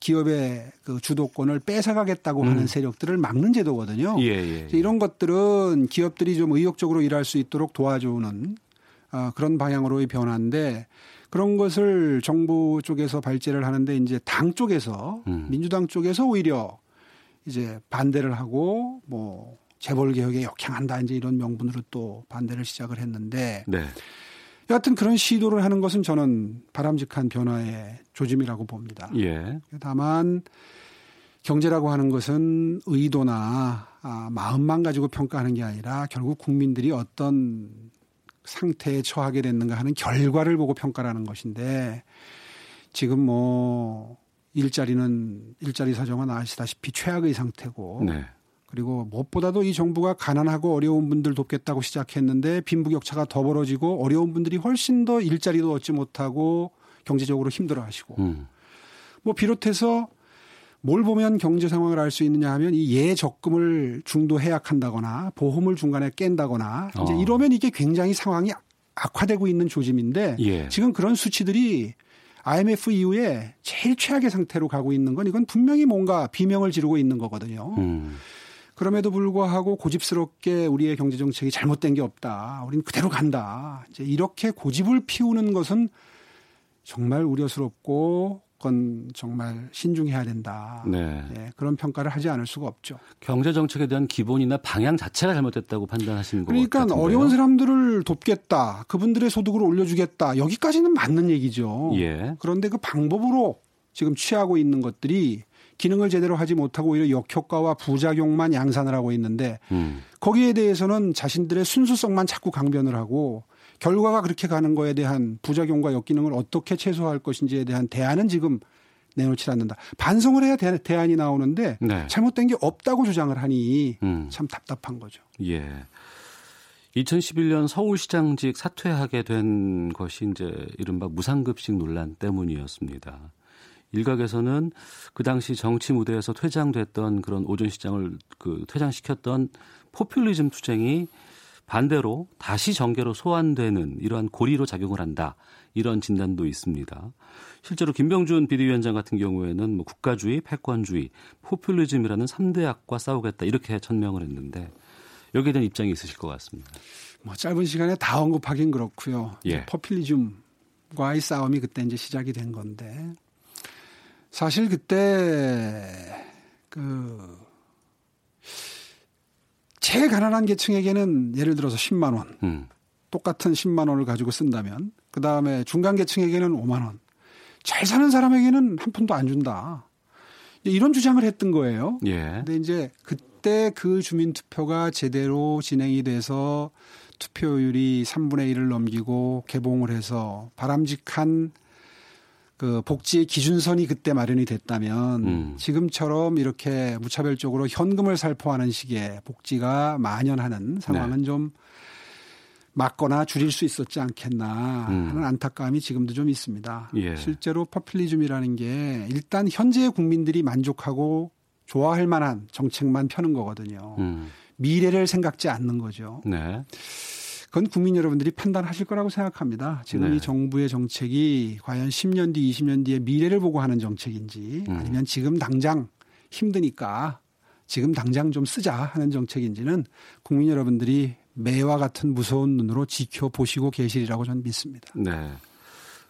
기업의 그 주도권을 뺏어가겠다고 음. 하는 세력들을 막는 제도거든요. 예, 예, 예. 이런 것들은 기업들이 좀 의욕적으로 일할 수 있도록 도와주는 어, 그런 방향으로의 변화인데 그런 것을 정부 쪽에서 발제를 하는데 이제 당 쪽에서 음. 민주당 쪽에서 오히려 이제 반대를 하고 뭐 재벌 개혁에 역행한다 이제 이런 명분으로 또 반대를 시작을 했는데 네. 여하튼 그런 시도를 하는 것은 저는 바람직한 변화의 조짐이라고 봅니다. 예. 다만 경제라고 하는 것은 의도나 아, 마음만 가지고 평가하는 게 아니라 결국 국민들이 어떤 상태에 처하게 됐는가 하는 결과를 보고 평가라는 것인데 지금 뭐 일자리는 일자리 사정은 아시다시피 최악의 상태고 네. 그리고 무엇보다도 이 정부가 가난하고 어려운 분들 돕겠다고 시작했는데 빈부격차가 더 벌어지고 어려운 분들이 훨씬 더 일자리도 얻지 못하고 경제적으로 힘들어하시고 음. 뭐 비롯해서 뭘 보면 경제 상황을 알 수 있느냐 하면 이 예적금을 중도 해약한다거나 보험을 중간에 깬다거나 이제 어. 이러면 이게 굉장히 상황이 악화되고 있는 조짐인데 예. 지금 그런 수치들이 IMF 이후에 제일 최악의 상태로 가고 있는 건 이건 분명히 뭔가 비명을 지르고 있는 거거든요. 음. 그럼에도 불구하고 고집스럽게 우리의 경제 정책이 잘못된 게 없다. 우리는 그대로 간다. 이제 이렇게 고집을 피우는 것은 정말 우려스럽고 그건 정말 신중해야 된다. 네. 네. 그런 평가를 하지 않을 수가 없죠. 경제 정책에 대한 기본이나 방향 자체가 잘못됐다고 판단하시는 거예요. 그러니까? 어려운 사람들을 돕겠다. 그분들의 소득을 올려주겠다. 여기까지는 맞는 얘기죠. 예. 그런데 그 방법으로 지금 취하고 있는 것들이 기능을 제대로 하지 못하고 오히려 역효과와 부작용만 양산을 하고 있는데 음. 거기에 대해서는 자신들의 순수성만 자꾸 강변을 하고 결과가 그렇게 가는 거에 대한 부작용과 역기능을 어떻게 최소화할 것인지에 대한 대안은 지금 내놓지 않는다. 반성을 해야 대, 안이 나오는데 네. 잘못된 게 없다고 주장을 하니 음. 참 답답한 거죠. 예. 2011년 서울시장직 사퇴하게 된 것이 이제 이른바 무상급식 논란 때문이었습니다. 일각에서는 그 당시 정치 무대에서 퇴장됐던 그런 오전 시장을 그 퇴장시켰던 포퓰리즘 투쟁이 반대로 다시 정계로 소환되는 이러한 고리로 작용을 한다. 이런 진단도 있습니다. 실제로 김병준 비대위원장 같은 경우에는 뭐 국가주의, 패권주의, 포퓰리즘이라는 3대 악과 싸우겠다 이렇게 천명을 했는데 여기에 대한 입장이 있으실 것 같습니다. 뭐 짧은 시간에 다 언급하긴 그렇고요. 예. 포퓰리즘과의 싸움이 그때 이제 시작이 된 건데 사실 그때 제일 가난한 계층에게는 예를 들어서 10만 원. 음. 똑같은 10만 원을 가지고 쓴다면 그 다음에 중간 계층에게는 5만 원. 잘 사는 사람에게는 한 푼도 안 준다. 이런 주장을 했던 거예요. 예. 근데 이제 그때 그 주민 투표가 제대로 진행이 돼서 투표율이 3분의 1을 넘기고 개봉을 해서 바람직한 그 복지의 기준선이 그때 마련이 됐다면 음. 지금처럼 이렇게 무차별적으로 현금을 살포하는 식의 복지가 만연하는 상황은 네. 좀 막거나 줄일 수 있었지 않겠나 하는 음. 안타까움이 지금도 좀 있습니다. 예. 실제로 퍼퓰리즘이라는 게 일단 현재의 국민들이 만족하고 좋아할 만한 정책만 펴는 거거든요. 음. 미래를 생각지 않는 거죠. 네. 그건 국민 여러분들이 판단하실 거라고 생각합니다. 지금 네. 이 정부의 정책이 과연 10년 뒤, 20년 뒤에 미래를 보고 하는 정책인지 음. 아니면 지금 당장 힘드니까 지금 당장 좀 쓰자 하는 정책인지는 국민 여러분들이 매와 같은 무서운 눈으로 지켜보시고 계시리라고 저는 믿습니다. 네.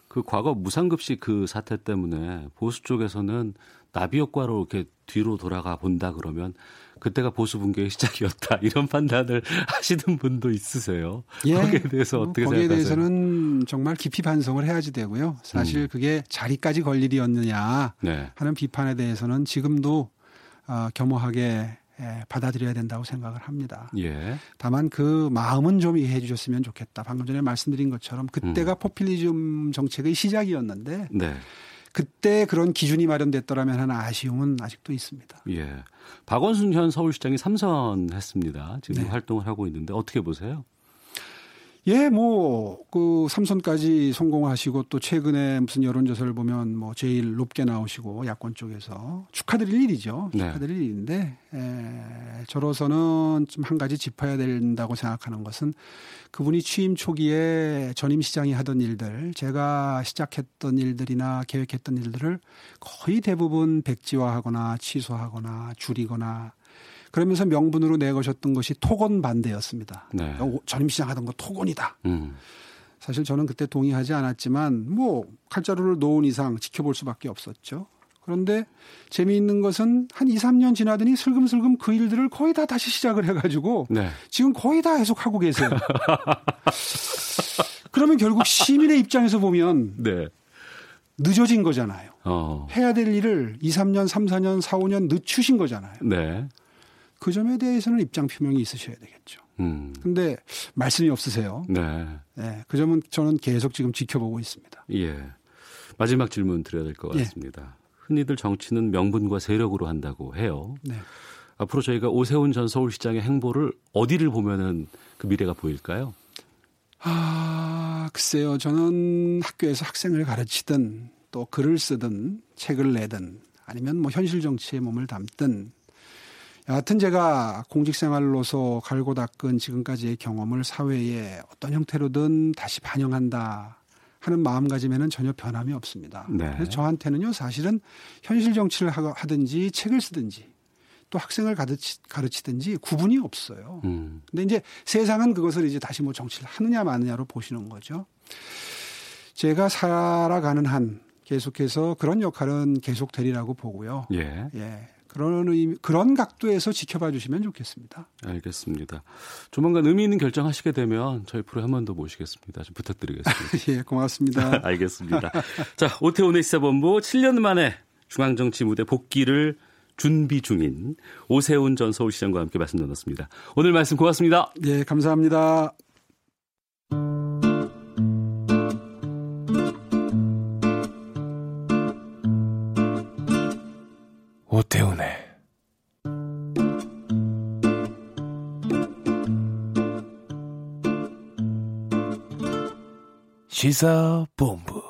그 과거 무상급식 그 사태 때문에 보수 쪽에서는 나비 효과로 이렇게 뒤로 돌아가 본다 그러면 그때가 보수 붕괴의 시작이었다 이런 판단을 하시는 분도 있으세요. 예. 거기에 대해서 어떻게 거기에 생각하세요? 거기에 대해서는 정말 깊이 반성을 해야지 되고요. 사실 음. 그게 자리까지 걸 일이었느냐 네. 하는 비판에 대해서는 지금도 어, 겸허하게 예, 받아들여야 된다고 생각을 합니다. 예. 다만 그 마음은 좀 이해해 주셨으면 좋겠다. 방금 전에 말씀드린 것처럼 그때가 음. 포퓰리즘 정책의 시작이었는데 네. 그때 그런 기준이 마련됐더라면 하는 아쉬움은 아직도 있습니다. 예. 박원순 현 서울시장이 삼선했습니다. 지금 네. 활동을 하고 있는데 어떻게 보세요? 예, 뭐, 그 삼선까지 성공하시고 또 최근에 무슨 여론조사를 보면 뭐 제일 높게 나오시고 야권 쪽에서 축하드릴 일이죠. 네. 축하드릴 네. 일인데, 에, 저로서는 좀 한 가지 짚어야 된다고 생각하는 것은 그분이 취임 초기에 전임 시장이 하던 일들, 제가 시작했던 일들이나 계획했던 일들을 거의 대부분 백지화하거나 취소하거나 줄이거나 그러면서 명분으로 내거셨던 것이 토건 반대였습니다. 네. 전임 시장 하던 거 토건이다. 음. 사실 저는 그때 동의하지 않았지만 뭐 칼자루를 놓은 이상 지켜볼 수밖에 없었죠. 그런데 재미있는 것은 한 2, 3년 지나더니 슬금슬금 그 일들을 거의 다 다시 시작을 해가지고 네. 지금 거의 다 해석하고 계세요. 그러면 결국 시민의 입장에서 보면 네. 늦어진 거잖아요. 어. 해야 될 일을 2, 3년, 3, 4년, 4, 5년 늦추신 거잖아요. 네. 그 점에 대해서는 입장 표명이 있으셔야 되겠죠. 음. 근데 말씀이 없으세요. 네. 네. 그 점은 저는 계속 지금 지켜보고 있습니다. 예. 마지막 질문 드려야 될것 예. 같습니다. 예. 흔히들 정치는 명분과 세력으로 한다고 해요. 네. 앞으로 저희가 오세훈 전 서울시장의 행보를 어디를 보면은 그 미래가 보일까요? 아, 글쎄요. 저는 학교에서 학생을 가르치든 또 글을 쓰든 책을 내든 아니면 뭐 현실 정치에 몸을 담든 여하튼 제가 공직 생활로서 갈고 닦은 지금까지의 경험을 사회에 어떤 형태로든 다시 반영한다 하는 마음가짐에는 전혀 변함이 없습니다. 네. 그래서 저한테는요, 사실은 현실 정치를 하든지 책을 쓰든지 또 학생을 가르치, 가르치든지 구분이 없어요. 음. 근데 이제 세상은 그것을 이제 다시 뭐 정치를 하느냐 마느냐로 보시는 거죠. 제가 살아가는 한 계속해서 그런 역할은 계속되리라고 보고요. 예. 예. 그런 의미, 그런 각도에서 지켜봐 주시면 좋겠습니다. 알겠습니다. 조만간 의미 있는 결정하시게 되면 저희 프로 한 번 더 모시겠습니다. 좀 부탁드리겠습니다. 예, 고맙습니다. 알겠습니다. 자, 오태훈의 시사본부 7년 만에 중앙정치 무대 복귀를 준비 중인 오세훈 전 서울시장과 함께 말씀 나눴습니다. 오늘 말씀 고맙습니다. 네, 감사합니다. 오태훈의 시사본부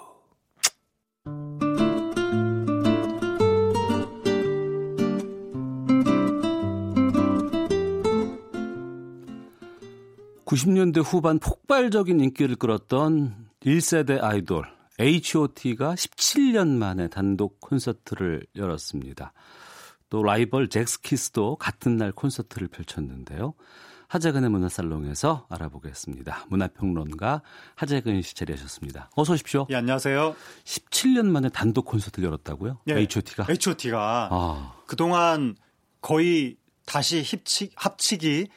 (90년대) 후반 폭발적인 인기를 끌었던 1세대 아이돌 H.O.T가 17년 만에 단독 콘서트를 열었습니다. 또 라이벌 잭스키스도 같은 날 콘서트를 펼쳤는데요. 하재근의 문화살롱에서 알아보겠습니다. 문화평론가 하재근 씨 자리하셨습니다. 어서 오십시오. 예, 안녕하세요. 17년 만에 단독 콘서트를 열었다고요? 예, H.O.T가? H.O.T가 아. 그동안 거의 다시 합치, 합치기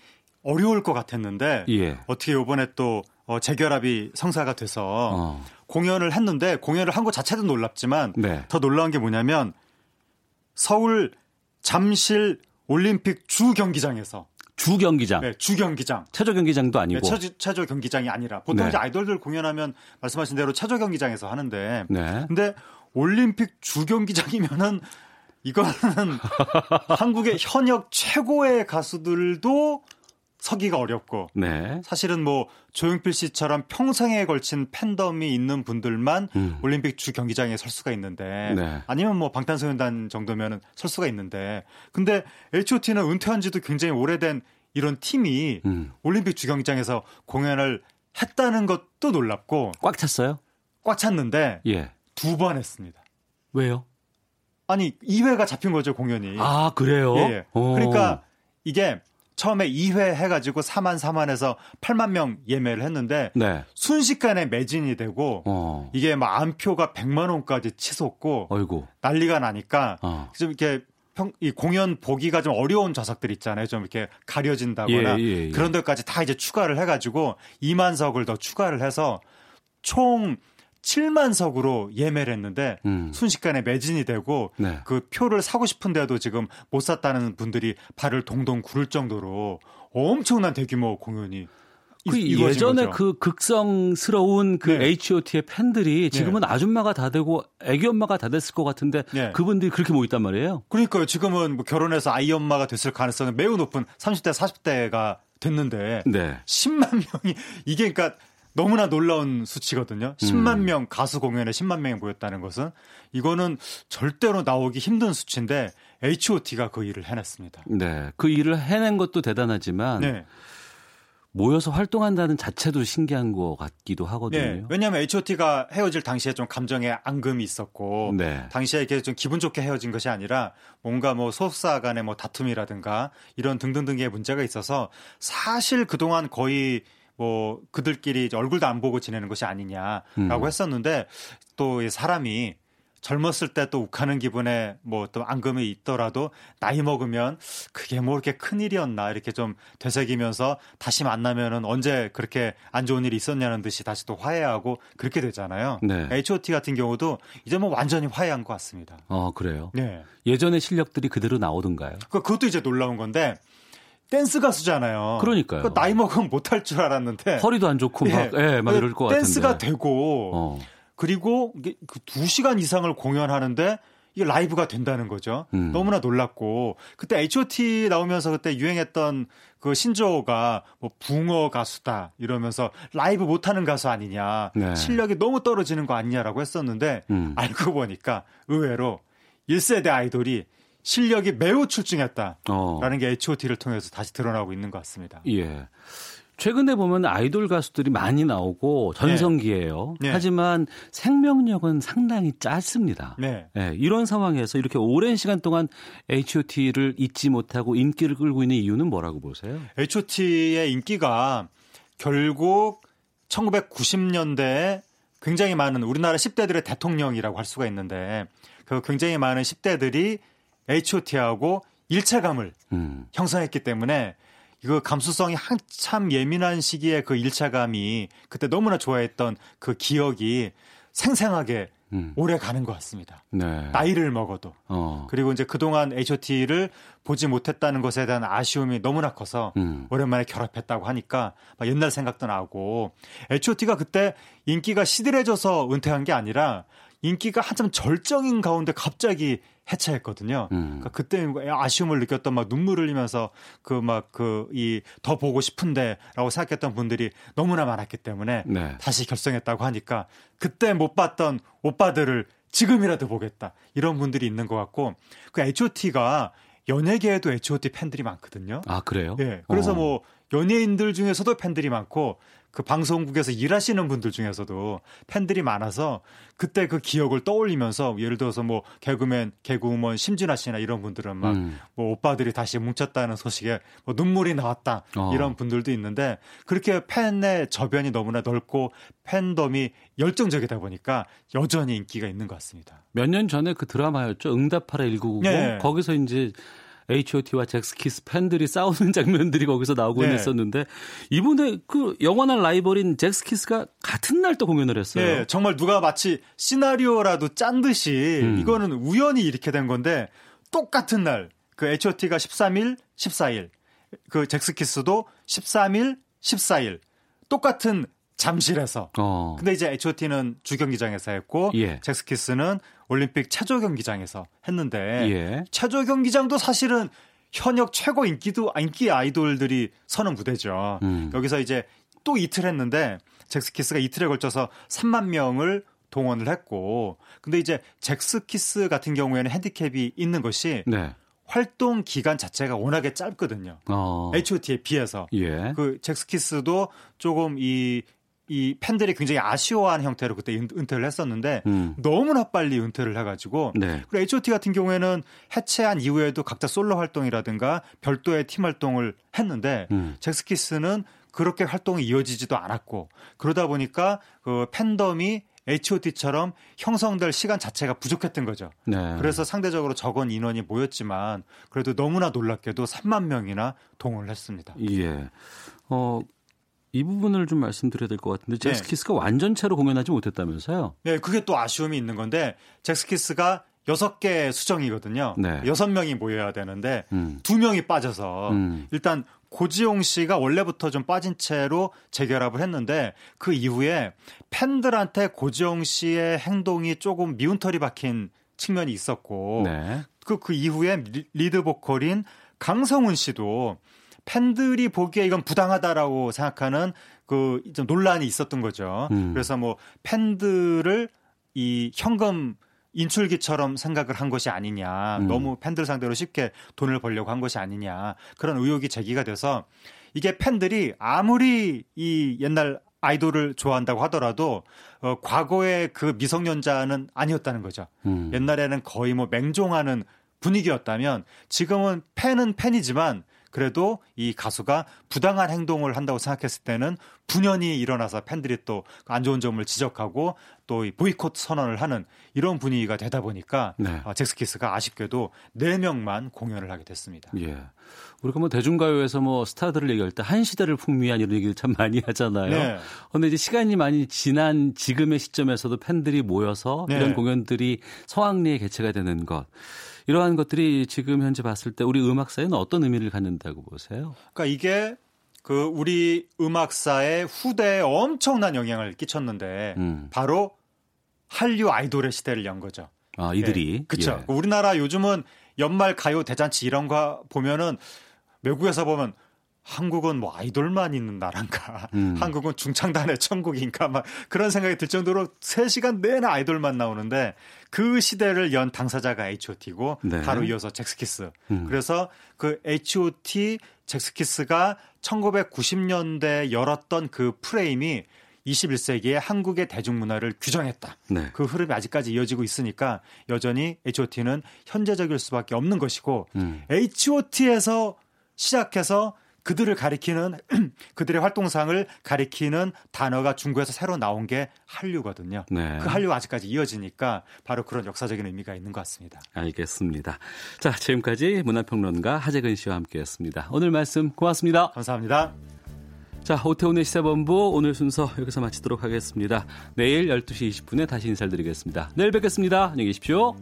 어려울 것 같았는데 예. 어떻게 이번에 또 어, 재결합이 성사가 돼서 어. 공연을 했는데 공연을 한 것 자체도 놀랍지만 네. 더 놀라운 게 뭐냐면 서울 잠실 올림픽 주 경기장에서 주 경기장. 네, 주 경기장. 체조 경기장도 아니고. 네, 체조, 체조 경기장이 아니라 보통 네. 이제 아이돌들 공연하면 말씀하신 대로 체조 경기장에서 하는데. 네. 근데 올림픽 주 경기장이면은 이거는 한국의 현역 최고의 가수들도 서기가 어렵고 네. 사실은 뭐 조용필 씨처럼 평생에 걸친 팬덤이 있는 분들만 음. 올림픽 주 경기장에 설 수가 있는데 네. 아니면 뭐 방탄소년단 정도면은 설 수가 있는데 근데 H.O.T는 은퇴한 지도 굉장히 오래된 이런 팀이 음. 올림픽 주 경기장에서 공연을 했다는 것도 놀랍고 꽉 찼어요? 꽉 찼는데 예. 두 번 했습니다. 왜요? 아니 2회가 잡힌 거죠 공연이. 아 그래요? 예. 예. 그러니까 이게 처음에 2회 해가지고 4만 4만에서 8만 명 예매를 했는데 네. 순식간에 매진이 되고 어. 이게 막 안표가 100만 원까지 치솟고 어이구. 난리가 나니까 어. 좀 이렇게 평, 이 공연 보기가 좀 어려운 좌석들 있잖아요. 좀 이렇게 가려진다거나 예, 예, 예. 그런 데까지 다 이제 추가를 해가지고 2만석을 더 추가를 해서 총 7만 석으로 예매를 했는데 음. 순식간에 매진이 되고 네. 그 표를 사고 싶은데도 지금 못 샀다는 분들이 발을 동동 구를 정도로 엄청난 대규모 공연이 그 예전에 거죠. 그 극성스러운 그 네. H.O.T의 팬들이 네. 지금은 네. 아줌마가 다 되고 애기 엄마가 다 됐을 것 같은데 네. 그분들이 그렇게 모였단 말이에요. 그러니까요. 지금은 뭐 결혼해서 아이 엄마가 됐을 가능성은 매우 높은 30대 40대가 됐는데 10만 명이 이게 그러니까 너무나 놀라운 수치거든요. 10만 음. 명 가수 공연에 10만 명이 모였다는 것은 이거는 절대로 나오기 힘든 수치인데 H.O.T가 그 일을 해냈습니다. 네, 그 일을 해낸 것도 대단하지만 네. 모여서 활동한다는 자체도 신기한 것 같기도 하거든요. 네, 왜냐하면 H.O.T가 헤어질 당시에 좀 감정의 앙금이 있었고 네. 당시에 이렇게 좀 기분 좋게 헤어진 것이 아니라 뭔가 뭐 소속사 간의 뭐 다툼이라든가 이런 등등등의 문제가 있어서 사실 그동안 거의 뭐 그들끼리 얼굴도 안 보고 지내는 것이 아니냐라고 음. 했었는데 또 사람이 젊었을 때 또 욱하는 기분에 뭐 또 앙금이 있더라도 나이 먹으면 그게 뭐 이렇게 큰 일이었나 이렇게 좀 되새기면서 다시 만나면은 언제 그렇게 안 좋은 일이 있었냐는 듯이 다시 또 화해하고 그렇게 되잖아요. 네. H.O.T 같은 경우도 이제 뭐 완전히 화해한 것 같습니다. 어 그래요. 네. 예전의 실력들이 그대로 나오던가요? 그, 그것도 이제 놀라운 건데 댄스 가수잖아요. 그러니까요. 그 나이 먹으면 못할 줄 알았는데 허리도 안 좋고 막, 예, 예, 막 이럴 것 같은데 댄스가 되고 어. 그리고 이게 그 2 시간 이상을 공연하는데 이게 라이브가 된다는 거죠. 음. 너무나 놀랐고 그때 H.O.T 나오면서 그때 유행했던 그 신조어가 뭐 붕어 가수다 이러면서 라이브 못하는 가수 아니냐 네. 실력이 너무 떨어지는 거 아니냐라고 했었는데 음. 알고 보니까 의외로 1세대 아이돌이 실력이 매우 출중했다라는 어. 게 H.O.T를 통해서 다시 드러나고 있는 것 같습니다. 예. 최근에 보면 아이돌 가수들이 많이 나오고 전성기예요. 네. 네. 하지만 생명력은 상당히 짧습니다. 네. 네. 이런 상황에서 이렇게 오랜 시간 동안 H.O.T를 잊지 못하고 인기를 끌고 있는 이유는 뭐라고 보세요? H.O.T의 인기가 결국 1990년대에 굉장히 많은 우리나라 10대들의 대통령이라고 할 수가 있는데 그 굉장히 많은 10대들이 H.O.T하고 일체감을 음. 형성했기 때문에 이거 감수성이 한참 예민한 시기에 그 일차감이 그때 너무나 좋아했던 그 기억이 생생하게 음. 오래 가는 것 같습니다. 네. 나이를 먹어도. 어. 그리고 이제 그동안 H.O.T를 보지 못했다는 것에 대한 아쉬움이 너무나 커서 음. 오랜만에 결합했다고 하니까 막 옛날 생각도 나고 H.O.T가 그때 인기가 시들해져서 은퇴한 게 아니라 인기가 한참 절정인 가운데 갑자기 해체했거든요. 음. 그러니까 그때 아쉬움을 느꼈던 막 눈물을 흘리면서 그 막 그 이 더 보고 싶은데라고 생각했던 분들이 너무나 많았기 때문에 네. 다시 결성했다고 하니까 그때 못 봤던 오빠들을 지금이라도 보겠다 이런 분들이 있는 것 같고 그 H.O.T가 연예계에도 H.O.T 팬들이 많거든요. 아 그래요? 예. 그래서 어. 뭐 연예인들 중에서도 팬들이 많고 그 방송국에서 일하시는 분들 중에서도 팬들이 많아서 그때 그 기억을 떠올리면서 예를 들어서 뭐 개그맨, 개그우먼 심진아 씨나 이런 분들은 막뭐 음. 뭐 오빠들이 다시 뭉쳤다는 소식에 뭐 눈물이 나왔다 어. 이런 분들도 있는데 그렇게 팬의 저변이 너무나 넓고 팬덤이 열정적이다 보니까 여전히 인기가 있는 것 같습니다. 몇 년 전에 그 드라마였죠. 응답하라 1990. 네. 거기서 이제 H.O.T와 잭스키스 팬들이 싸우는 장면들이 거기서 나오곤 네. 했었는데 이번에 그 영원한 라이벌인 잭스키스가 같은 날 또 공연을 했어요. 네, 정말 누가 마치 시나리오라도 짠 듯이 음. 이거는 우연히 이렇게 된 건데 똑같은 날 그 H.O.T가 13일, 14일, 그 잭스키스도 13일, 14일 똑같은 잠실에서. 어. 근데 이제 H.O.T는 주경기장에서 했고 예. 잭스키스는 올림픽 체조 경기장에서 했는데 예. 체조 경기장도 사실은 현역 최고 인기도 인기 아이돌들이 서는 무대죠. 음. 여기서 이제 또 이틀 했는데 잭스키스가 이틀에 걸쳐서 3만 명을 동원을 했고 근데 이제 잭스키스 같은 경우에는 핸디캡이 있는 것이 네. 활동 기간 자체가 워낙에 짧거든요. 어. H.O.T에 비해서. 예. 그 잭스키스도 조금 이 이 팬들이 굉장히 아쉬워하는 형태로 그때 은퇴를 했었는데 음. 너무나 빨리 은퇴를 해가지고 네. 그리고 H.O.T 같은 경우에는 해체한 이후에도 각자 솔로 활동이라든가 별도의 팀 활동을 했는데 음. 잭스키스는 그렇게 활동이 이어지지도 않았고 그러다 보니까 그 팬덤이 H.O.T.처럼 형성될 시간 자체가 부족했던 거죠. 네. 그래서 상대적으로 적은 인원이 모였지만 그래도 너무나 놀랍게도 3만 명이나 동원을 했습니다. 예. 어, 이 부분을 좀 말씀드려야 될 것 같은데 네. 잭스키스가 네. 완전체로 공연하지 못했다면서요? 네, 그게 또 아쉬움이 있는 건데 잭스키스가 여섯 개 수정이거든요. 네. 여섯 명이 모여야 되는데 음. 두 명이 빠져서 음. 일단 고지용 씨가 원래부터 좀 빠진 채로 재결합을 했는데 그 이후에 팬들한테 고지용 씨의 행동이 조금 미운털이 박힌 측면이 있었고 네. 그, 그 이후에 리드 보컬인 강성훈 씨도 팬들이 보기에 이건 부당하다라고 생각하는 그 좀 논란이 있었던 거죠. 음. 그래서 뭐 팬들을 이 현금 인출기처럼 생각을 한 것이 아니냐. 음. 너무 팬들 상대로 쉽게 돈을 벌려고 한 것이 아니냐. 그런 의혹이 제기가 돼서 이게 팬들이 아무리 이 옛날 아이돌을 좋아한다고 하더라도 어, 과거의 그 미성년자는 아니었다는 거죠. 음. 옛날에는 거의 뭐 맹종하는 분위기였다면 지금은 팬은 팬이지만 그래도 이 가수가 부당한 행동을 한다고 생각했을 때는 분연이 일어나서 팬들이 또 안 좋은 점을 지적하고 또 보이콧 선언을 하는 이런 분위기가 되다 보니까 네. 어, 잭스키스가 아쉽게도 4명만 공연을 하게 됐습니다. 예. 우리가 뭐 대중가요에서 뭐 스타들을 얘기할 때 한 시대를 풍미한 이런 얘기를 참 많이 하잖아요. 네. 그런데 이제 시간이 많이 지난 지금의 시점에서도 팬들이 모여서 네. 이런 공연들이 성황리에 개최가 되는 것. 이러한 것들이 지금 현재 봤을 때 우리 음악사에는 어떤 의미를 갖는다고 보세요? 그러니까 이게 그 우리 음악사의 후대에 엄청난 영향을 끼쳤는데 음. 바로 한류 아이돌의 시대를 연 거죠. 아, 이들이. 예. 그렇죠. 예. 우리나라 요즘은 연말 가요 대잔치 이런 거 보면은 외국에서 보면 한국은 뭐 아이돌만 있는 나라인가, 음. 한국은 중창단의 천국인가, 막 그런 생각이 들 정도로 3시간 내내 아이돌만 나오는데 그 시대를 연 당사자가 H.O.T고 네. 바로 이어서 잭스키스. 음. 그래서 그 H.O.T 잭스키스가 1990년대 열었던 그 프레임이 21세기의 한국의 대중문화를 규정했다. 네. 그 흐름이 아직까지 이어지고 있으니까 여전히 H.O.T는 현재적일 수밖에 없는 것이고 음. H.O.T에서 시작해서 그들을 가리키는 그들의 활동상을 가리키는 단어가 중국에서 새로 나온 게 한류거든요. 네. 그 한류가 아직까지 이어지니까 바로 그런 역사적인 의미가 있는 것 같습니다. 알겠습니다. 자, 지금까지 문화평론가 하재근 씨와 함께했습니다. 오늘 말씀 고맙습니다. 감사합니다. 자, 오태훈의 시사본부 오늘 순서 여기서 마치도록 하겠습니다. 내일 12시 20분에 다시 인사를 드리겠습니다. 내일 뵙겠습니다. 안녕히 계십시오.